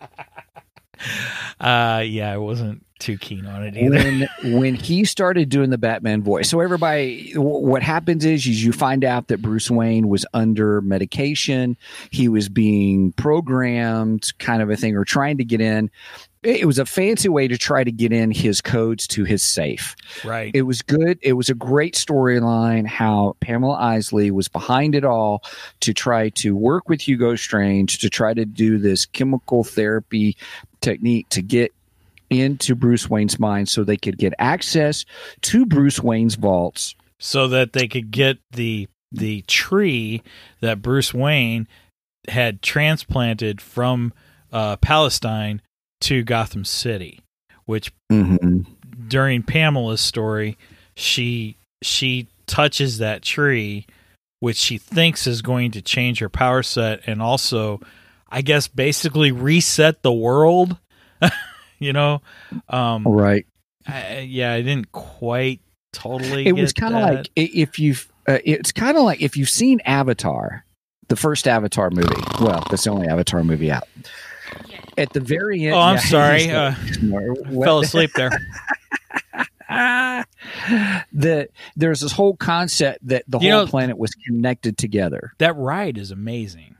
yeah, I wasn't too keen on it either. when when he started doing the Batman voice. So everybody, what happens is, is you find out that Bruce Wayne was under medication. He was being programmed, kind of a thing, or trying to get in. It it was a fancy way to try to get in his codes to his safe. Right. It was good. It was a great storyline. How Pamela Isley was behind it all to try to work with Hugo Strange to try to do this chemical therapy technique to get into Bruce Wayne's mind so they could get access to Bruce Wayne's vaults. so that they could get the the tree that Bruce Wayne had transplanted from uh, Palestine to Gotham City, which Mm-hmm. during Pamela's story, she she touches that tree, which she thinks is going to change her power set and also, I guess, basically reset the world. you know, um, Right. I, yeah, I didn't quite totally. It was kind of like if you've. Uh, it's kind of like if you've seen Avatar, the first Avatar movie. Well, that's the only Avatar movie out. At the very end. Oh, I'm yeah, sorry. Uh, fell asleep there. That there's this whole concept that the You whole know- planet was connected together. That ride is amazing.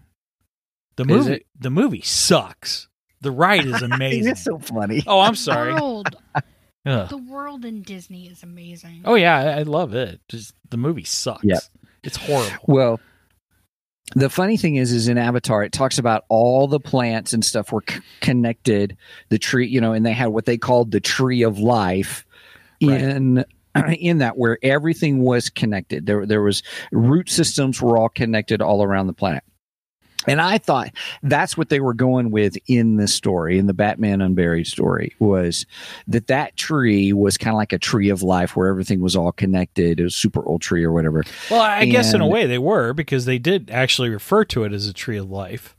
The movie, the movie sucks. The ride is amazing. It's so funny. oh, I'm sorry. World, the world in Disney is amazing. Oh yeah, I, I love it. Just the movie sucks. Yep. It's horrible. Well, the funny thing is, is in Avatar, it talks about all the plants and stuff were c- connected. The tree, you know, and they had what they called the tree of life Right. in in that where everything was connected. There, there was root systems were all connected all around the planet. And I thought that's what they were going with in this story, in the Batman Unburied story, was that that tree was kind of like a tree of life where everything was all connected. It was super old tree or whatever. Well, I guess in a way they were because they did actually refer to it as a tree of life.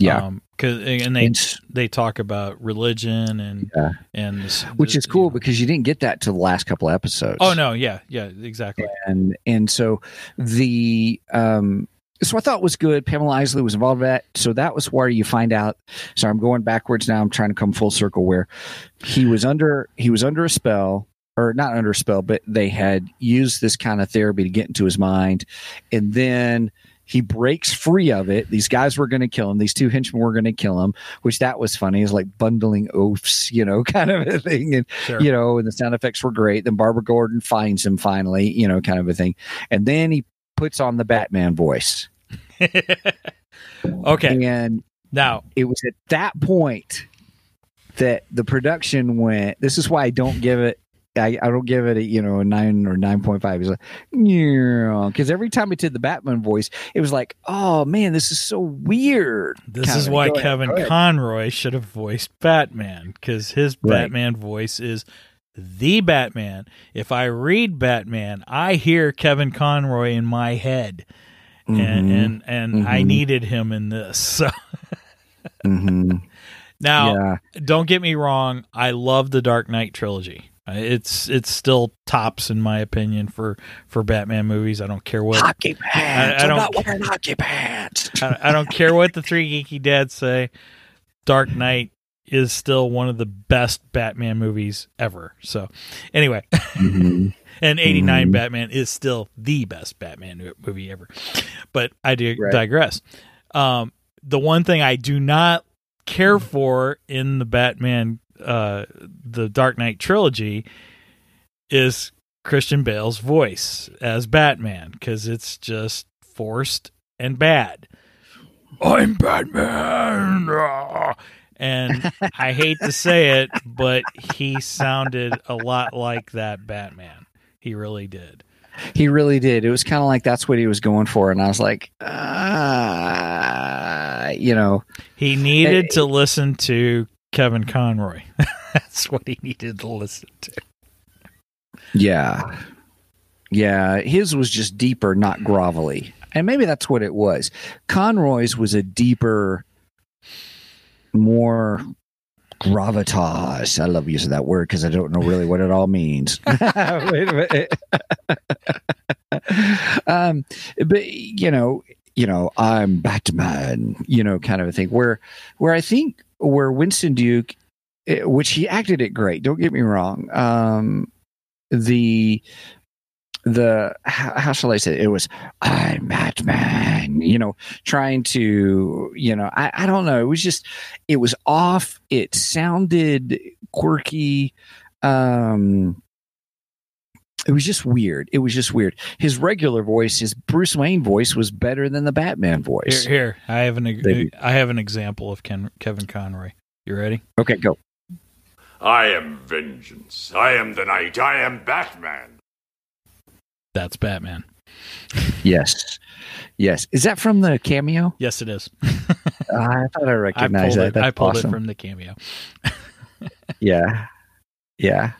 Yeah. Um, 'cause- and they It's- they talk about religion and Yeah. and this, which is cool you know. because you didn't get that to the last couple episodes. Oh no, yeah, yeah, exactly. and and so the um so I thought was good. Pamela Isley was involved in that, so that was where you find out. So I'm going backwards now. I'm trying to come full circle where he was under he was under a spell, or not under a spell, but they had used this kind of therapy to get into his mind, and then he breaks free of it. These guys were going to kill him. These two henchmen were going to kill him, which that was funny. Is like bundling oafs, you know, kind of a thing. And Sure. you know, and the sound effects were great. Then Barbara Gordon finds him finally, you know, kind of a thing. And then he puts on the Batman voice. okay, And now it was at that point that the production went, this is why I don't give it. I, I don't give it a you know a nine or nine point five. It's like yeah, because every time it did the Batman voice, it was like, oh man, this is so weird. This Kind is why go Kevin ahead. Conroy should have voiced Batman because his Right. Batman voice is the Batman. If I read Batman, I hear Kevin Conroy in my head, and Mhm, and and I Mhm. needed him in this. So mhm. now, yeah, don't get me wrong, I love the Dark Knight trilogy. It's it's still tops in my opinion for for Batman movies. I don't care what hockey pants. I I, don't- am not wearing hockey pants. I, I don't care what the three geeky dads say. Dark Knight is still one of the best Batman movies ever. So, anyway, Mhm. and 89 Mhm. Batman is still the best Batman movie ever. But I do Right. digress. Um, the one thing I do not care for in the Batman uh, the Dark Knight trilogy is Christian Bale's voice as Batman because it's just forced and bad. I'm Batman. And I hate to say it, but he sounded a lot like that Batman. He really did. He really did. It was kind of like that's what he was going for, and I was like, ah, you know, He needed to listen to Kevin Conroy. That's what he needed to listen to. yeah, yeah. His was just deeper, not grovelly, and maybe that's what it was. Conroy's was a deeper, more gravitas. I love using that word because I don't know really what it all means. Wait a minute. um, but you know, you know, I'm Batman, you know, kind of a thing. Where, where I think where Winston Duke, eh, which he acted it great. Don't get me wrong. Um, the the how, how shall I say it? it was I'm Batman, you know, trying to, you know, I, I don't know. It was just it was off. It sounded quirky. Um it was just weird. It was just weird. His regular voice, his Bruce Wayne voice, was better than the Batman Here, voice. here, I have an Maybe. I have an example of Ken, Kevin Conroy. You ready? Okay, go. I am vengeance. I am the night. I am Batman. That's Batman. Yes, yes. Is that from the cameo? Yes, it is. I thought I I recognized pulled that. it. I pulled awesome. it from the cameo. Yeah, yeah.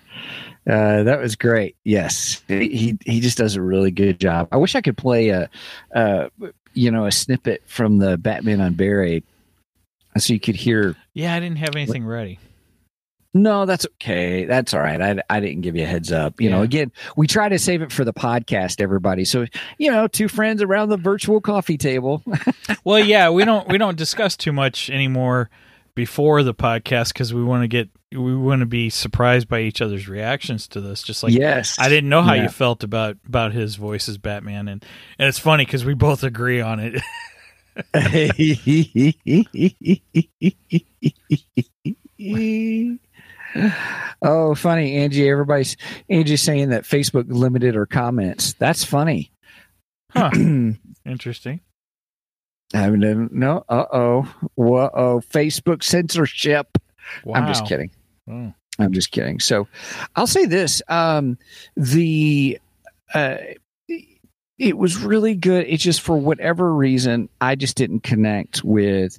Uh, that was great. Yes, he he just does a really good job. I wish I could play a, uh, you know, a snippet from the Batman Unburied, so you could hear. Yeah, I didn't have anything ready. No, that's okay. That's all right. I I didn't give you a heads up. You know, again, we try to save it for the podcast, everybody. So you know, two friends around the virtual coffee table. Well, yeah, we don't we don't discuss too much anymore before the podcast because we want to get we want to be surprised by each other's reactions to this. Just like yes, I didn't know how Yeah. you felt about about his voice as Batman, and and it's funny because we both agree on it. oh, funny, Angie. Everybody's Angie's saying that Facebook limited her comments. That's funny. Huh. Interesting. I mean, no, uh oh, whoa, oh, Facebook censorship. Wow. I'm just kidding. Oh. I'm just kidding. So, I'll say this: um, the uh, it was really good. It's just for whatever reason, I just didn't connect with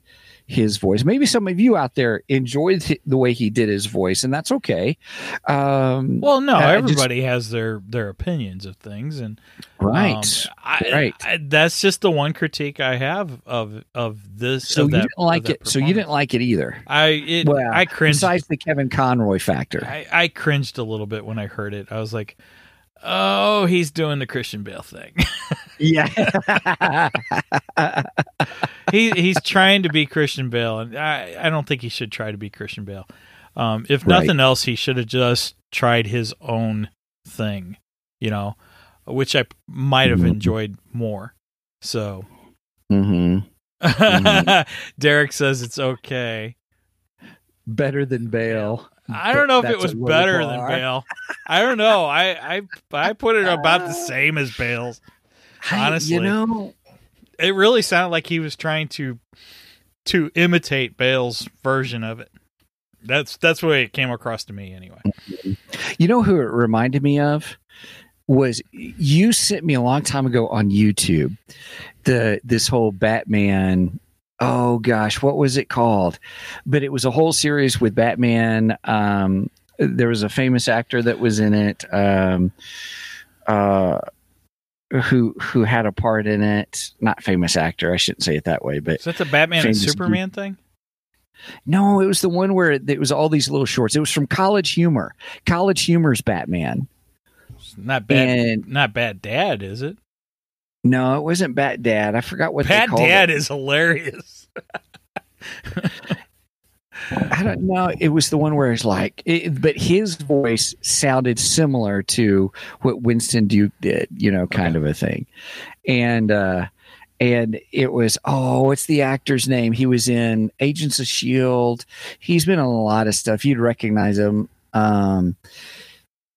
his voice. Maybe some of you out there enjoyed the way he did his voice, and that's okay. Um, Well, no, I just- everybody has their their opinions of things, and right. um, I, right. I, that's just the one critique I have of of this. so of you that- didn't like it. So you didn't like it either. I it, Well, I cringed. Besides the Kevin Conroy factor. I, I cringed a little bit when I heard it. I was like, "Oh, he's doing the Christian Bale thing. yeah. he he's trying to be Christian Bale, and I I don't think he should try to be Christian Bale. Um, if Right. nothing else, he should have just tried his own thing, you know, which I might have Mhm. enjoyed more. So hmm Derek says it's okay. Better than Bale. I don't know if it was better than. Bale. I don't know. I I I put it about the uh, same as Bale's. I- Honestly. you know, It really sounded like he was trying to to imitate Bale's version of it. That's that's the way it came across to me anyway. you know who it reminded me of was you sent me a long time ago on YouTube the this whole Batman. Oh gosh, what was it called? But it was a whole series with Batman. Um, there was a famous actor that was in it. Um, uh, who who had a part in it? Not famous actor. I shouldn't say it that way, but Is that the Batman and Superman thing? No, it was the one where it was all these little shorts. It was from College Humor. College Humor's Batman. It's not bad. And not bad. Dad, is it? No, it wasn't Bat Dad. I forgot what Bat they called Dad it. is hilarious. I don't know. It was the one where it's like, it, but his voice sounded similar to what Winston Duke did. You know, kind of a thing. And uh, and it was oh, what's the actor's name? He was in Agents of Shield. He's been on a lot of stuff. You'd recognize him. Um,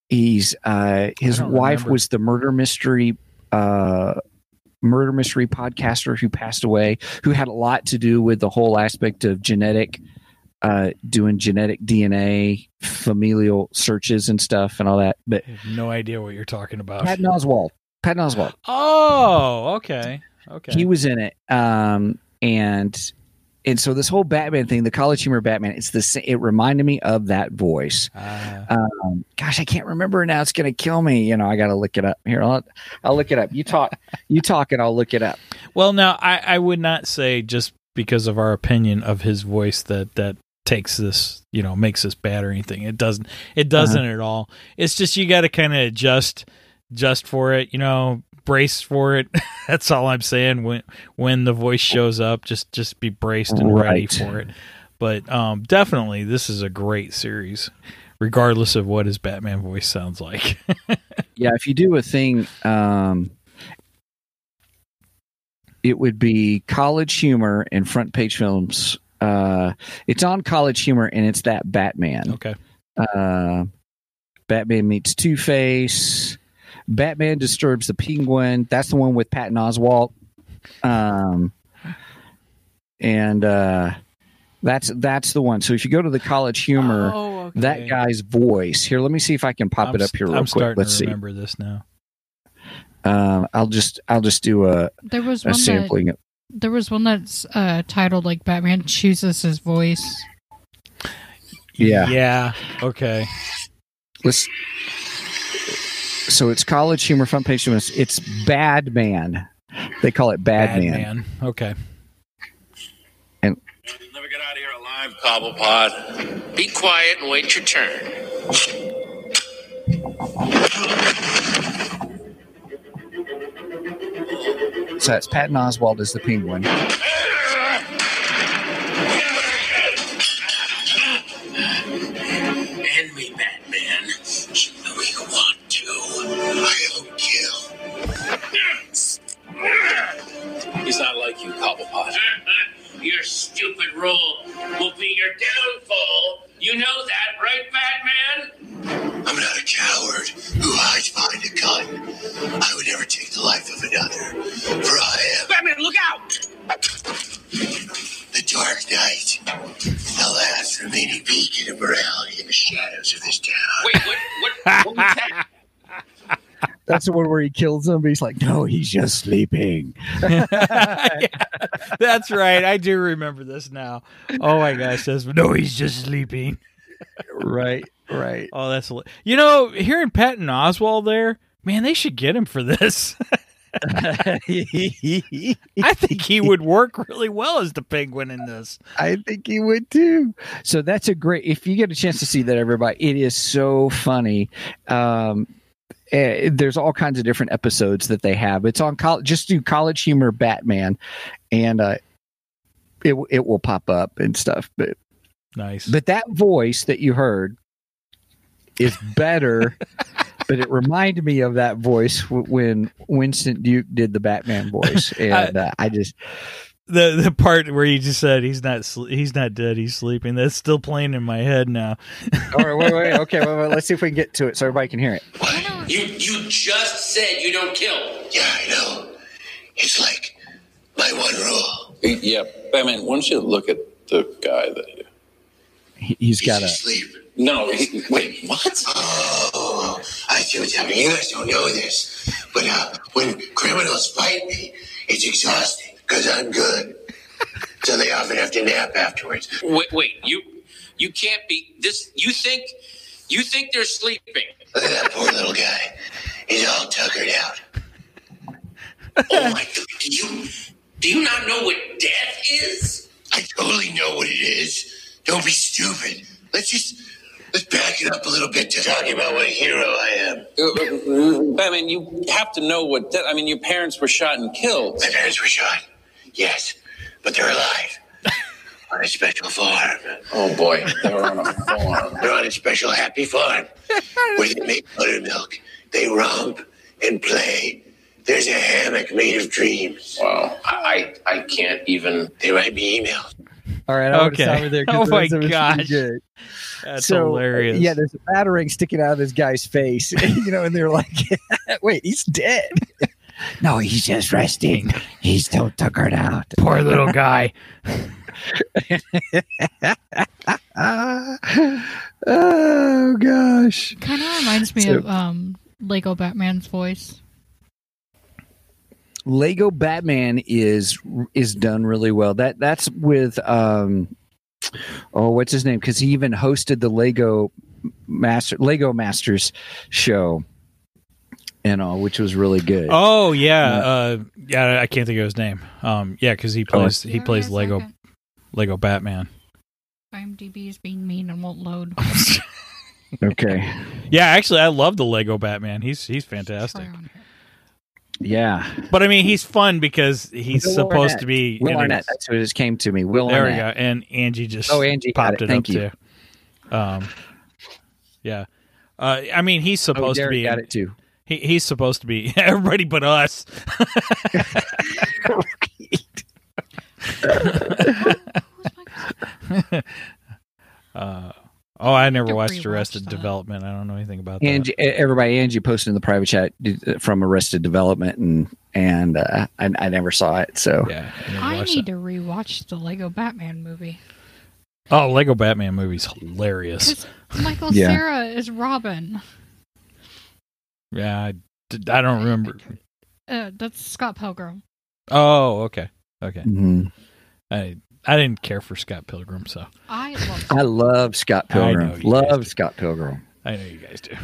he's uh, his wife remember. was the murder mystery. Uh, murder mystery podcaster who passed away who had a lot to do with the whole aspect of genetic uh doing genetic dna familial searches and stuff and all that but no idea what you're talking about. patton oswalt patton oswalt Oh, okay. Okay. he was in it um and and so this whole batman thing the college humor batman it's the it reminded me of that voice Ah, um gosh i can't remember now it's gonna kill me you know i gotta look it up here i'll, I'll look it up you talk you talk and i'll look it up well, now I, I would not say just because of our opinion of his voice that that takes this, you know, makes this bad or anything. It doesn't. It doesn't at all. It's just you got to kind of adjust, adjust for it. You know, brace for it. That's all I'm saying. When when the voice shows up, just just be braced and ready for it. But um, definitely, this is a great series, regardless of what his Batman voice sounds like. yeah if you do a thing um it would be college humor and front page films uh it's on college humor and it's that batman okay. uh batman meets two-face batman disturbs the penguin that's the one with patton oswalt um and uh that's that's the one so if you go to the college humor Oh, okay. that guy's voice here let me see if i can pop I'm it up here real I'm quick let's to see remember this now. um, I'll just I'll just do a, There was a one that there was one that's uh, titled like Batman chooses his voice. Yeah. Yeah. Okay. Let's. So it's college humor front page humor. It's Bad Man. They call it Bad, Man. man. Okay. And never get out of here alive, Cobblepot. Be quiet and wait your turn. So that's Patton Oswalt as the Penguin. That's the one where he kills him. But he's like, no, he's just sleeping. Yeah, that's right. I do remember this now. Oh my gosh, that's no, he's just sleeping. right, right. Oh, that's you know, hearing Patton Oswalt there, man, they should get him for this. I think he would work really well as the Penguin in this. I think he would too. So that's a great. If you get a chance to see that, everybody, it is so funny. Um, eh, there's all kinds of different episodes that they have. It's on college. Just do college humor Batman, and uh, it it will pop up and stuff. But Nice. but that voice that you heard is better. but it reminded me of that voice w- when Winston Duke did the Batman voice, and uh, I just the the part where you just said he's not sl- he's not dead, he's sleeping. That's still playing in my head now. all right, wait, wait, okay, wait, wait, let's see if we can get to it so everybody can hear it. You you just said you don't kill. Yeah, I know. It's like my one rule. Yeah, Batman, why don't you look at the guy that you. He, he's got a sleep. No, he, wait, what? Oh, I see what's happening. You guys don't know this, but uh, when criminals fight me, it's exhausting because I'm good. so they often have to nap afterwards. Wait, wait, you you can't be this. You think you think they're sleeping? Look at that poor little guy. He's all tuckered out. oh my god! Do you do you not know what death is? I totally know what it is. Don't be stupid. Let's just let's back it up a little bit to talking about what a hero I am. Uh, Batman, you have to know what. That, I mean, your parents were shot and killed. My parents were shot. Yes, but they're alive. On a special farm. Oh boy, they're on a farm. They're on a special happy farm where they make buttermilk. They romp and play. There's a hammock made of dreams. Wow. I, I I can't even. They might be emails. All right, I Okay. stop right there. 'cause Oh my the rest gosh. good. That's so, uh, hilarious. Yeah, there's a batarang sticking out of this guy's face, you know, and they're like, "Wait, he's dead." no, he's just resting. He's still tuckered out. Poor little guy. Oh gosh. Kind of reminds me So- of um, Lego Batman's voice. Lego Batman is is done really well. That that's with um oh what's his name? Because he even hosted the Lego Master Lego Masters show, and all, which was really good. Oh yeah, uh, yeah. I can't think of his name. Um, yeah, because he plays he plays Lego second. Lego Batman. IMDb is being mean and won't load. Okay, Yeah, actually, I love the Lego Batman. He's he's fantastic. Try on here. yeah. But I mean, he's fun because he's Will supposed Arnett. to be. Will Arnett. That's what just came to me. Will there we go. And Angie just Oh, Angie popped it. it, Thank up you. too. Um, yeah. Uh, I mean, he's Oh, supposed to be. got it too. He, he's supposed to be everybody but us. uh, oh, I never To watched Arrested that. Development. I don't know anything about that. Angie, everybody, Angie posted in the private chat uh, from Arrested Development, and and uh, I, I never saw it. So Yeah, I never I need that. to rewatch the Lego Batman movie. Oh, Lego Batman movie's hilarious. Michael Yeah. Cera is Robin. Yeah, I, I don't remember. Uh, that's Scott Pilgrim. Oh, okay, okay. Mhm. I I didn't care for Scott Pilgrim, so I love. I love Scott Pilgrim. you Love. Scott Pilgrim. I know you guys do.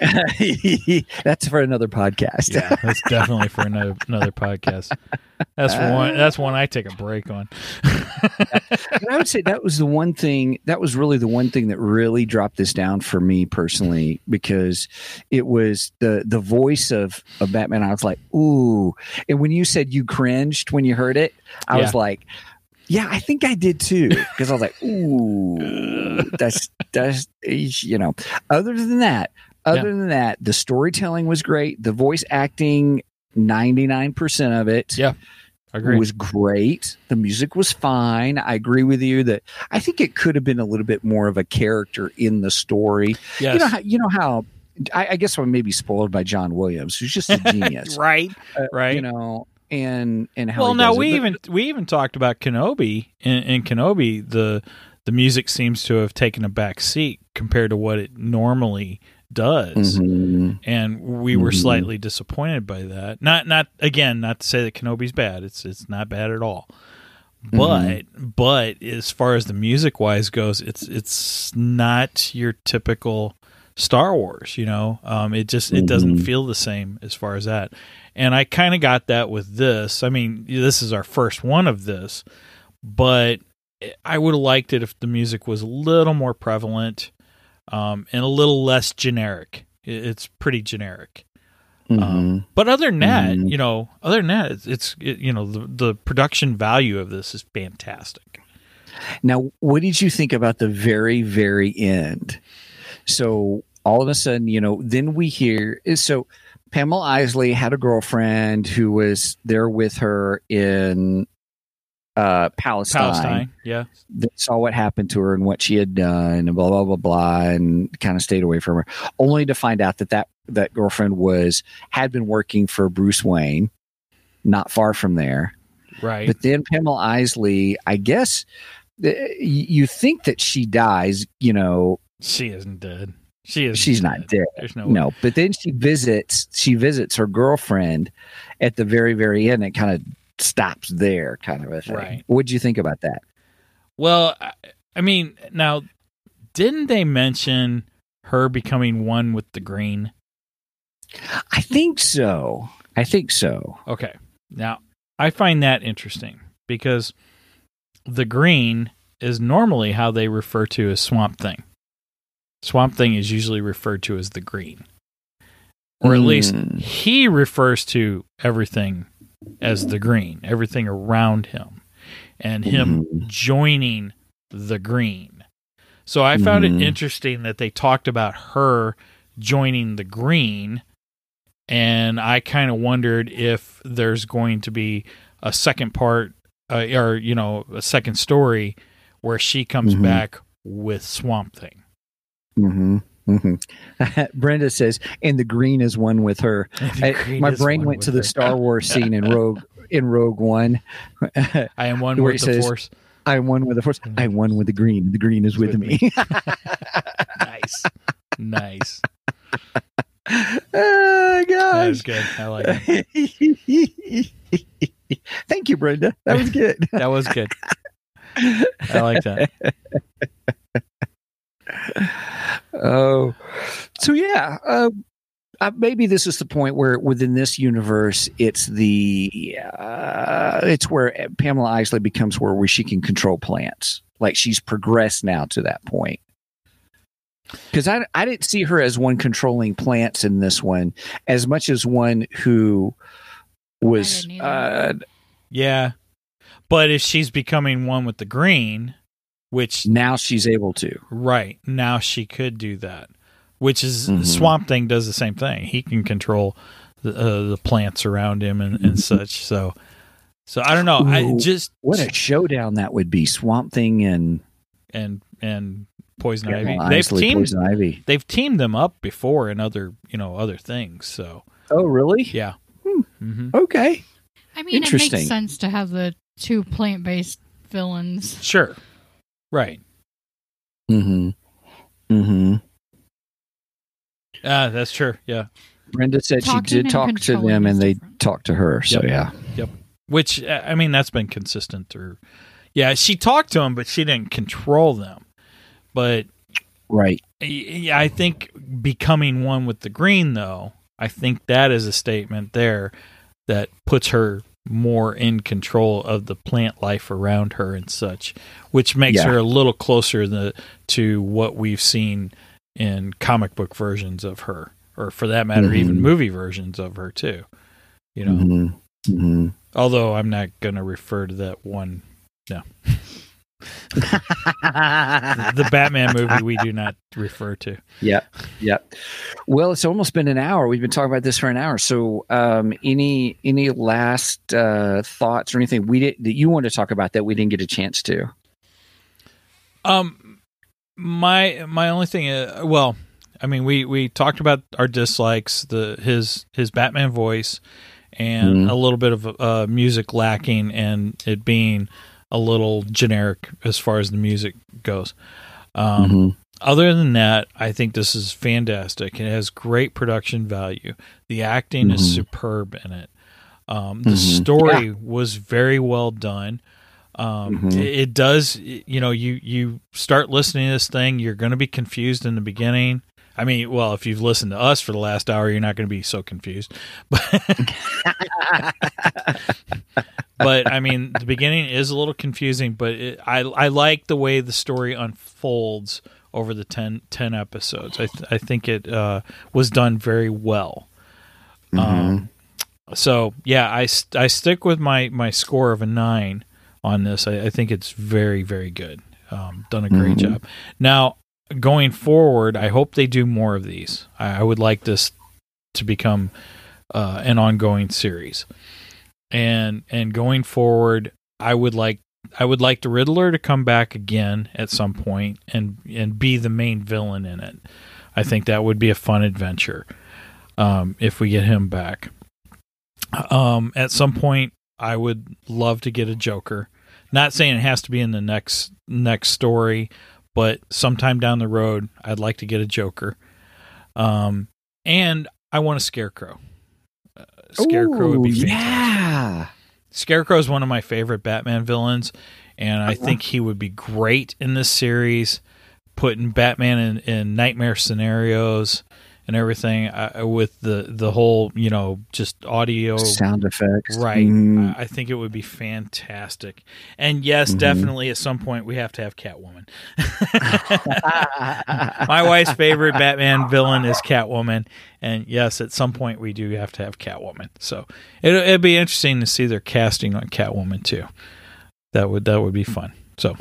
That's for another podcast. Yeah, that's definitely for another another podcast. That's for one. That's one I take a break on. And I would say that was the one thing that was really the one thing that really dropped this down for me personally because it was the the voice of of Batman. I was like, ooh. And when you said you cringed when you heard it, I was like, yeah, I think I did too. Because I was like, ooh, that's that's you know. Other than that, other than that, the storytelling was great. The voice acting, ninety nine percent of it Yeah, Agreed. was great. The music was fine. I agree with you that I think it could have been a little bit more of a character in the story. yes. You know how you know how I, I guess I'm maybe spoiled by John Williams, who's just a genius, right. Uh, right. You know, and and how well, now it. we But- even we even talked about Kenobi. In, in Kenobi, the the music seems to have taken a back seat compared to what it normally does. Mhm. and we were Mhm. slightly disappointed by that. Not not again, not to say that Kenobi's bad. It's it's not bad at all. But but as far as the music wise goes, it's it's not your typical Star Wars. You know, um, it just it doesn't Mhm. feel the same as far as that. And I kind of got that with this. I mean, this is our first one of this, but I would have liked it if the music was a little more prevalent um, and a little less generic. It's pretty generic. Mhm. Um, but other than that, Mhm. you know, other than that, it's, it's it, you know the the production value of this is fantastic. Now, what did you think about the very, very end? So all of a sudden, you know, then we hear so Pamela Isley had a girlfriend who was there with her in uh, Palestine. Palestine, yeah, That saw what happened to her and what she had done, and blah blah blah blah, and kind of stayed away from her, only to find out that that that girlfriend was had been working for Bruce Wayne, not far from there. right. But then Pamela Isley, I guess uh, you think that she dies, you know, she isn't dead. She is. she's not dead. There's no. No, but then she visits she visits her girlfriend at the very very end. It kind of stops there, kind of a thing. Right. What'd you think about that? Well, I, I mean, now didn't they mention her becoming one with the green? I think so. I think so. Okay. Now, I find that interesting because the green is normally how they refer to as Swamp Thing. Swamp Thing is usually referred to as the green. Or at least Mm. he refers to everything as the green, everything around him, and him Mhm. joining the green. So I found Mhm. it interesting that they talked about her joining the green, and I kind of wondered if there's going to be a second part uh, or you know a second story where she comes Mhm. back with Swamp Thing. Hmm hmm Brenda says, and the green is one with her. I- my brain went with to the her. Star Wars scene in Rogue in Rogue One. I am one with the says- Force. I won with the force. I won with the green. The green is with, with me. Nice, nice. oh That gosh. was good. I like it. Thank you, Brenda. That was good. That was good. I like that. Oh, so yeah. Uh, uh, maybe this is the point where within this universe, it's the uh, it's where Pamela Isley becomes where, where she can control plants. Like she's progressed now to that point. Because I I didn't see her as one controlling plants in this one, as much as one who was uh. Yeah, but if she's becoming one with the green, which now she's able to. right now she could do that, which is Mhm. Swamp Thing does the same thing. He can control the, uh, the plants around him and, and such. So, so I don't know. I just What a showdown that would be! Swamp Thing and and and Poison Pamela Ivy. They've Isley, teamed Poison Ivy. they've teamed them up before in other you know other things. So Oh, really? yeah. Hmm. hmm Okay. I mean, it Interesting. makes sense to have the two plant based villains. Sure. Right. Mm-hmm. Mm-hmm. Ah, that's true. Yeah. Brenda said Talking she did talk to them and they different. talked to her. So Yep. yeah. Yep. Which uh, I mean, that's been consistent. through yeah, she talked to them, but she didn't control them. But Right. yeah, I think becoming one with the green, though, I think that is a statement there that puts her more in control of the plant life around her and such, which makes Yeah. her a little closer the, to what we've seen in comic book versions of her, or for that matter, even Mhm. movie versions of her too. You know, Mm-hmm. Mm-hmm. although I'm not going to refer to that one. No, the Batman movie we do not refer to. Yep. Yep. Well, it's almost been an hour. We've been talking about this for an hour. So, um, any any last uh, thoughts or anything we did that you want to talk about that we didn't get a chance to? Um, my my only thing, is, well, I mean, we we talked about our dislikes, the his his Batman voice, and Mhm. a little bit of uh, music lacking, and it being a little generic as far as the music goes. Um, Mhm. Other than that, I think this is fantastic. It has great production value. The acting is Mhm. superb in it. Um, the Mhm. story was very well done. Um, Mhm. it, it does, you know, you you start listening to this thing, you're going to be confused in the beginning. I mean, well, if you've listened to us for the last hour, you're not going to be so confused. But but I mean, the beginning is a little confusing, but it, I I like the way the story unfolds over the 10, 10 episodes. I th- I think it uh, was done very well. Um, so yeah, I, st- I stick with my, my score of a nine on this. I, I think it's very very good. Um, done a great Mhm. job. Now going forward, I hope they do more of these. I, I would like this to become uh, an ongoing series, and and going forward, I would like I would like the Riddler to come back again at some point and and be the main villain in it. I think that would be a fun adventure um, if we get him back. Um, at some point, I would love to get a Joker. Not saying it has to be in the next next story, but sometime down the road, I'd like to get a Joker. Um, and I want a Scarecrow. Uh, Scarecrow would be Ooh, fantastic. yeah. Scarecrow is one of my favorite Batman villains, and I think he would be great in this series, putting Batman in, in nightmare scenarios and everything uh, with the the whole you know just audio Sound effects. right. Mm. I, think it would be fantastic, and yes, Mhm. definitely at some point we have to have Catwoman. My wife's favorite Batman villain is Catwoman, and yes, at some point we do have to have Catwoman. So it, it'd be interesting to see their casting on Catwoman too. That would that would be fun. So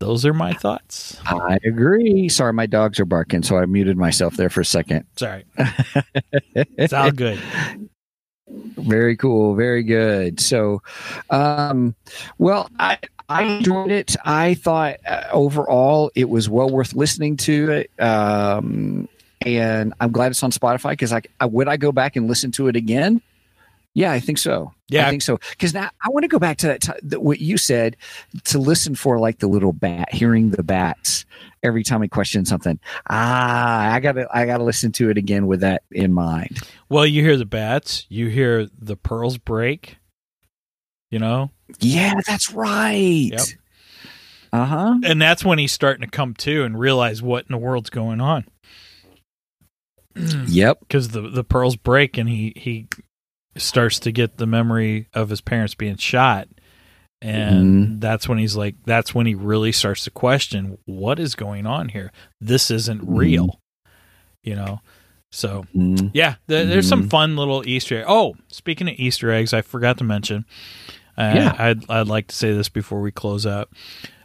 those are my thoughts. I agree. Sorry, my dogs are barking, so I muted myself there for a second. Sorry, it's all good. Very cool. Very good. So, um, well, I I enjoyed it. I thought uh, overall it was well worth listening to it. Um, and I'm glad it's on Spotify because I, I would I go back and listen to it again. Yeah, I think so. Yeah. I think so. Because now I want to go back to that. T- the, what you said to listen for like the little bat, hearing the bats every time he questions something. Ah, I gotta, I gotta listen to it again with that in mind. Well, you hear the bats, you hear the pearls break. You know, Yeah, that's right. Yep. Uh huh. and that's when he's starting to come to and realize what in the world's going on. Yep. because the the pearls break and he he starts to get the memory of his parents being shot and that's when he's like that's when he really starts to question what is going on here this isn't real you know so Mhm. yeah th- there's some Mhm. fun little easter egg oh speaking of easter eggs i forgot to mention uh, Yeah. I'd, I'd like to say this before we close out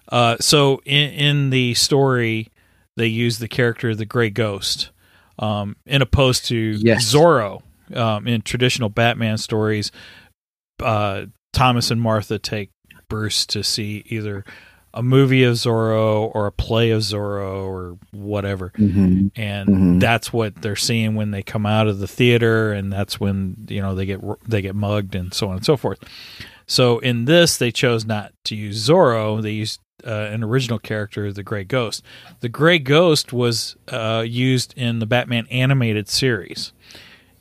uh, so in, in the story they use the character of the gray ghost um, in opposed to Yes. Zorro um, in traditional Batman stories. Uh, Thomas and Martha take Bruce to see either a movie of Zorro or a play of Zorro or whatever, Mhm. and Mhm. that's what they're seeing when they come out of the theater, and that's when you know they get they get mugged and so on and so forth. So in this, they chose not to use Zorro. They used uh, an original character, the Gray Ghost. The Gray Ghost was uh, used in the Batman animated series.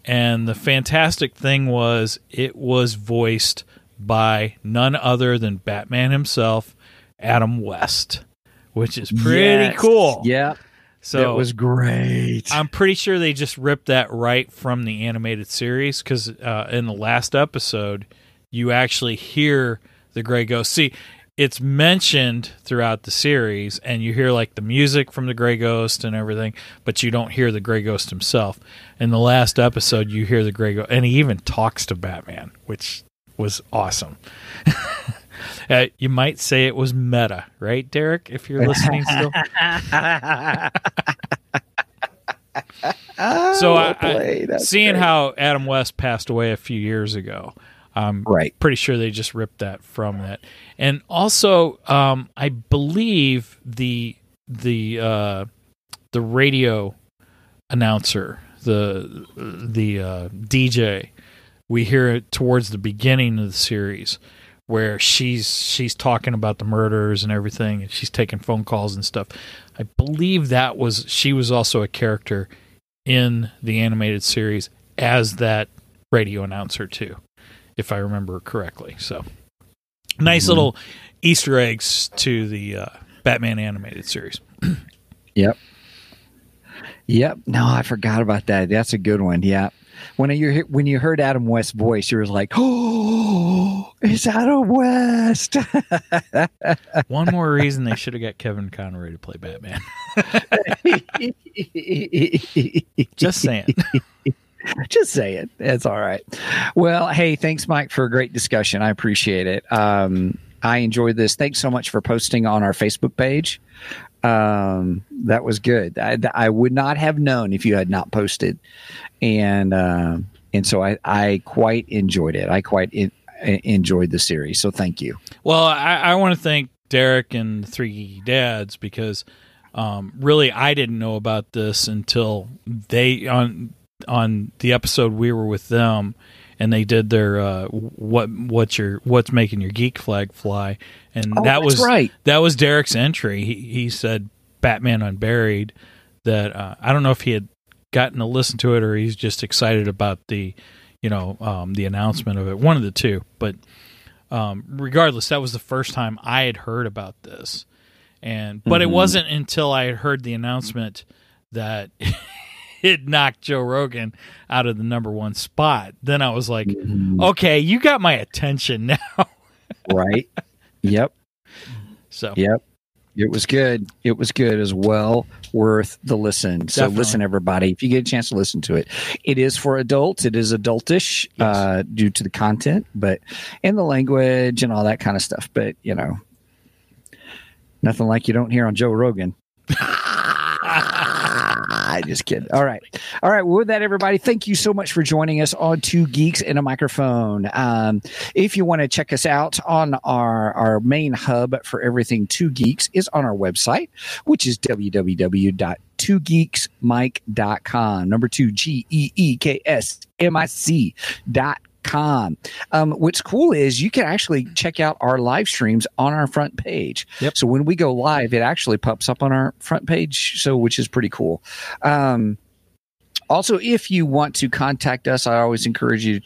And the fantastic thing was, it was voiced by none other than Batman himself, Adam West, which is pretty Yes. cool. Yeah. So it was great. I'm pretty sure they just ripped that right from the animated series because uh, in the last episode, you actually hear the Gray Ghost. See, it's mentioned throughout the series, and you hear like the music from the Gray Ghost and everything, but you don't hear the Gray Ghost himself. In the last episode, you hear the Gray Ghost, and he even talks to Batman, which was awesome. uh, you might say it was meta, right, Derek? If you're listening still. So I, I- seeing great. how Adam West passed away a few years ago, I'm Right. pretty sure they just ripped that from that. And also, um, I believe the the uh, the radio announcer, the the uh, DJ, we hear it towards the beginning of the series where she's she's talking about the murders and everything and she's taking phone calls and stuff. I believe that was she was also a character in the animated series as that radio announcer too, if I remember correctly. So nice little Easter eggs to the uh, Batman animated series. Yep. Yep. No, I forgot about that. That's a good one. Yeah. When you when you heard Adam West's voice, you were like, "Oh, it's Adam West." One more reason they should have got Kevin Conroy to play Batman. Just saying. Just saying. It's all right. Well, hey, thanks, Mike, for a great discussion. I appreciate it. Um, I enjoyed this. Thanks so much for posting on our Facebook page. Um, that was good. I, I would not have known if you had not posted, and um and so I I quite enjoyed it. I quite en- enjoyed the series. So thank you. Well, I, I want to thank Derek and Three Dads because um, really I didn't know about this until they on on the episode we were with them and they did their uh, what what's your what's making your geek flag fly and Oh, that was right. that was Derek's entry. He he said Batman Unburied that uh, I don't know if he had gotten to listen to it or he's just excited about the you know um, the announcement of it. One of the two, but um, regardless, that was the first time I had heard about this, and but it Mhm. wasn't until I had heard the announcement that it knocked Joe Rogan out of the number one spot. Then I was like, okay, you got my attention now. right. Yep. so Yep. It was good. It was good as well. Worth the listen. So Definitely. listen, everybody. If you get a chance to listen to it, it is for adults. It is adultish Yes. uh, due to the content, but and the language and all that kind of stuff. But you know, nothing like you don't hear on Joe Rogan. I just kidding. All right. All right. Well, with that, everybody, thank you so much for joining us on Two Geeks and a Microphone. Um, if you want to check us out on our, our main hub for everything Two Geeks is on our website, which is. Number two, G E E K S M I C dot com. Um, what's cool is you can actually check out our live streams on our front page. Yep. So when we go live, it actually pops up on our front page. So which is pretty cool. Um, also, if you want to contact us, I always encourage you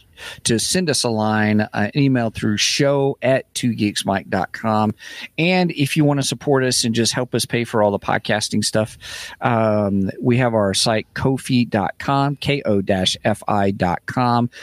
to send us a line, uh, an email through show at 2geeksmic.com. And if you want to support us and just help us pay for all the podcasting stuff, um, we have our site, kofi.com, ko-fi.com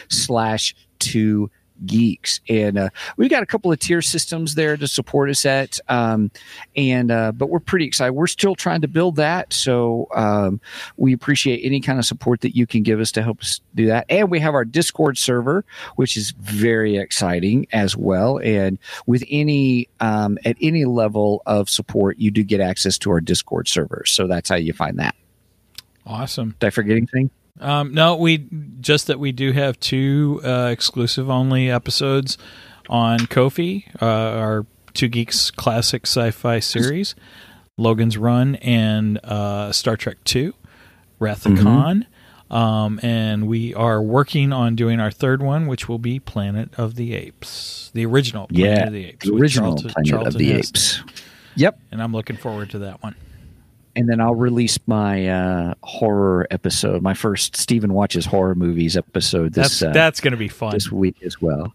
slash two geeks. And uh, we've got a couple of tier systems there to support us at um, and uh, but we're pretty excited. We're still trying to build that. So um, we appreciate any kind of support that you can give us to help us do that. And we have our discord server which is very exciting as well. And with any um, at any level of support you do get access to our discord server. So that's how you find that. Awesome. did i forget anything Um, no, we just that we do have two uh, exclusive only episodes on Ko-fi, uh, our Two Geeks classic sci-fi series, Logan's Run and uh, Star Trek Two, Wrath of Khan. Um, and we are working on doing our third one, which will be Planet of the Apes, the original Planet yeah of the Apes, the original Charlton- planet of the Heston. apes yep And I'm looking forward to that one. And then I'll release my uh, horror episode, my first Stephen watches horror movies episode this That's uh, that's going to be fun. this week as well.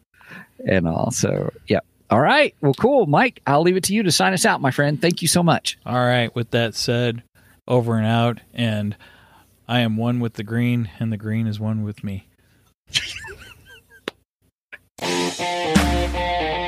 And also, yeah. All right. Well, cool, Mike. I'll leave it to you to sign us out, my friend. Thank you so much. All right. With that said, over and out. And I am one with the green, and the green is one with me.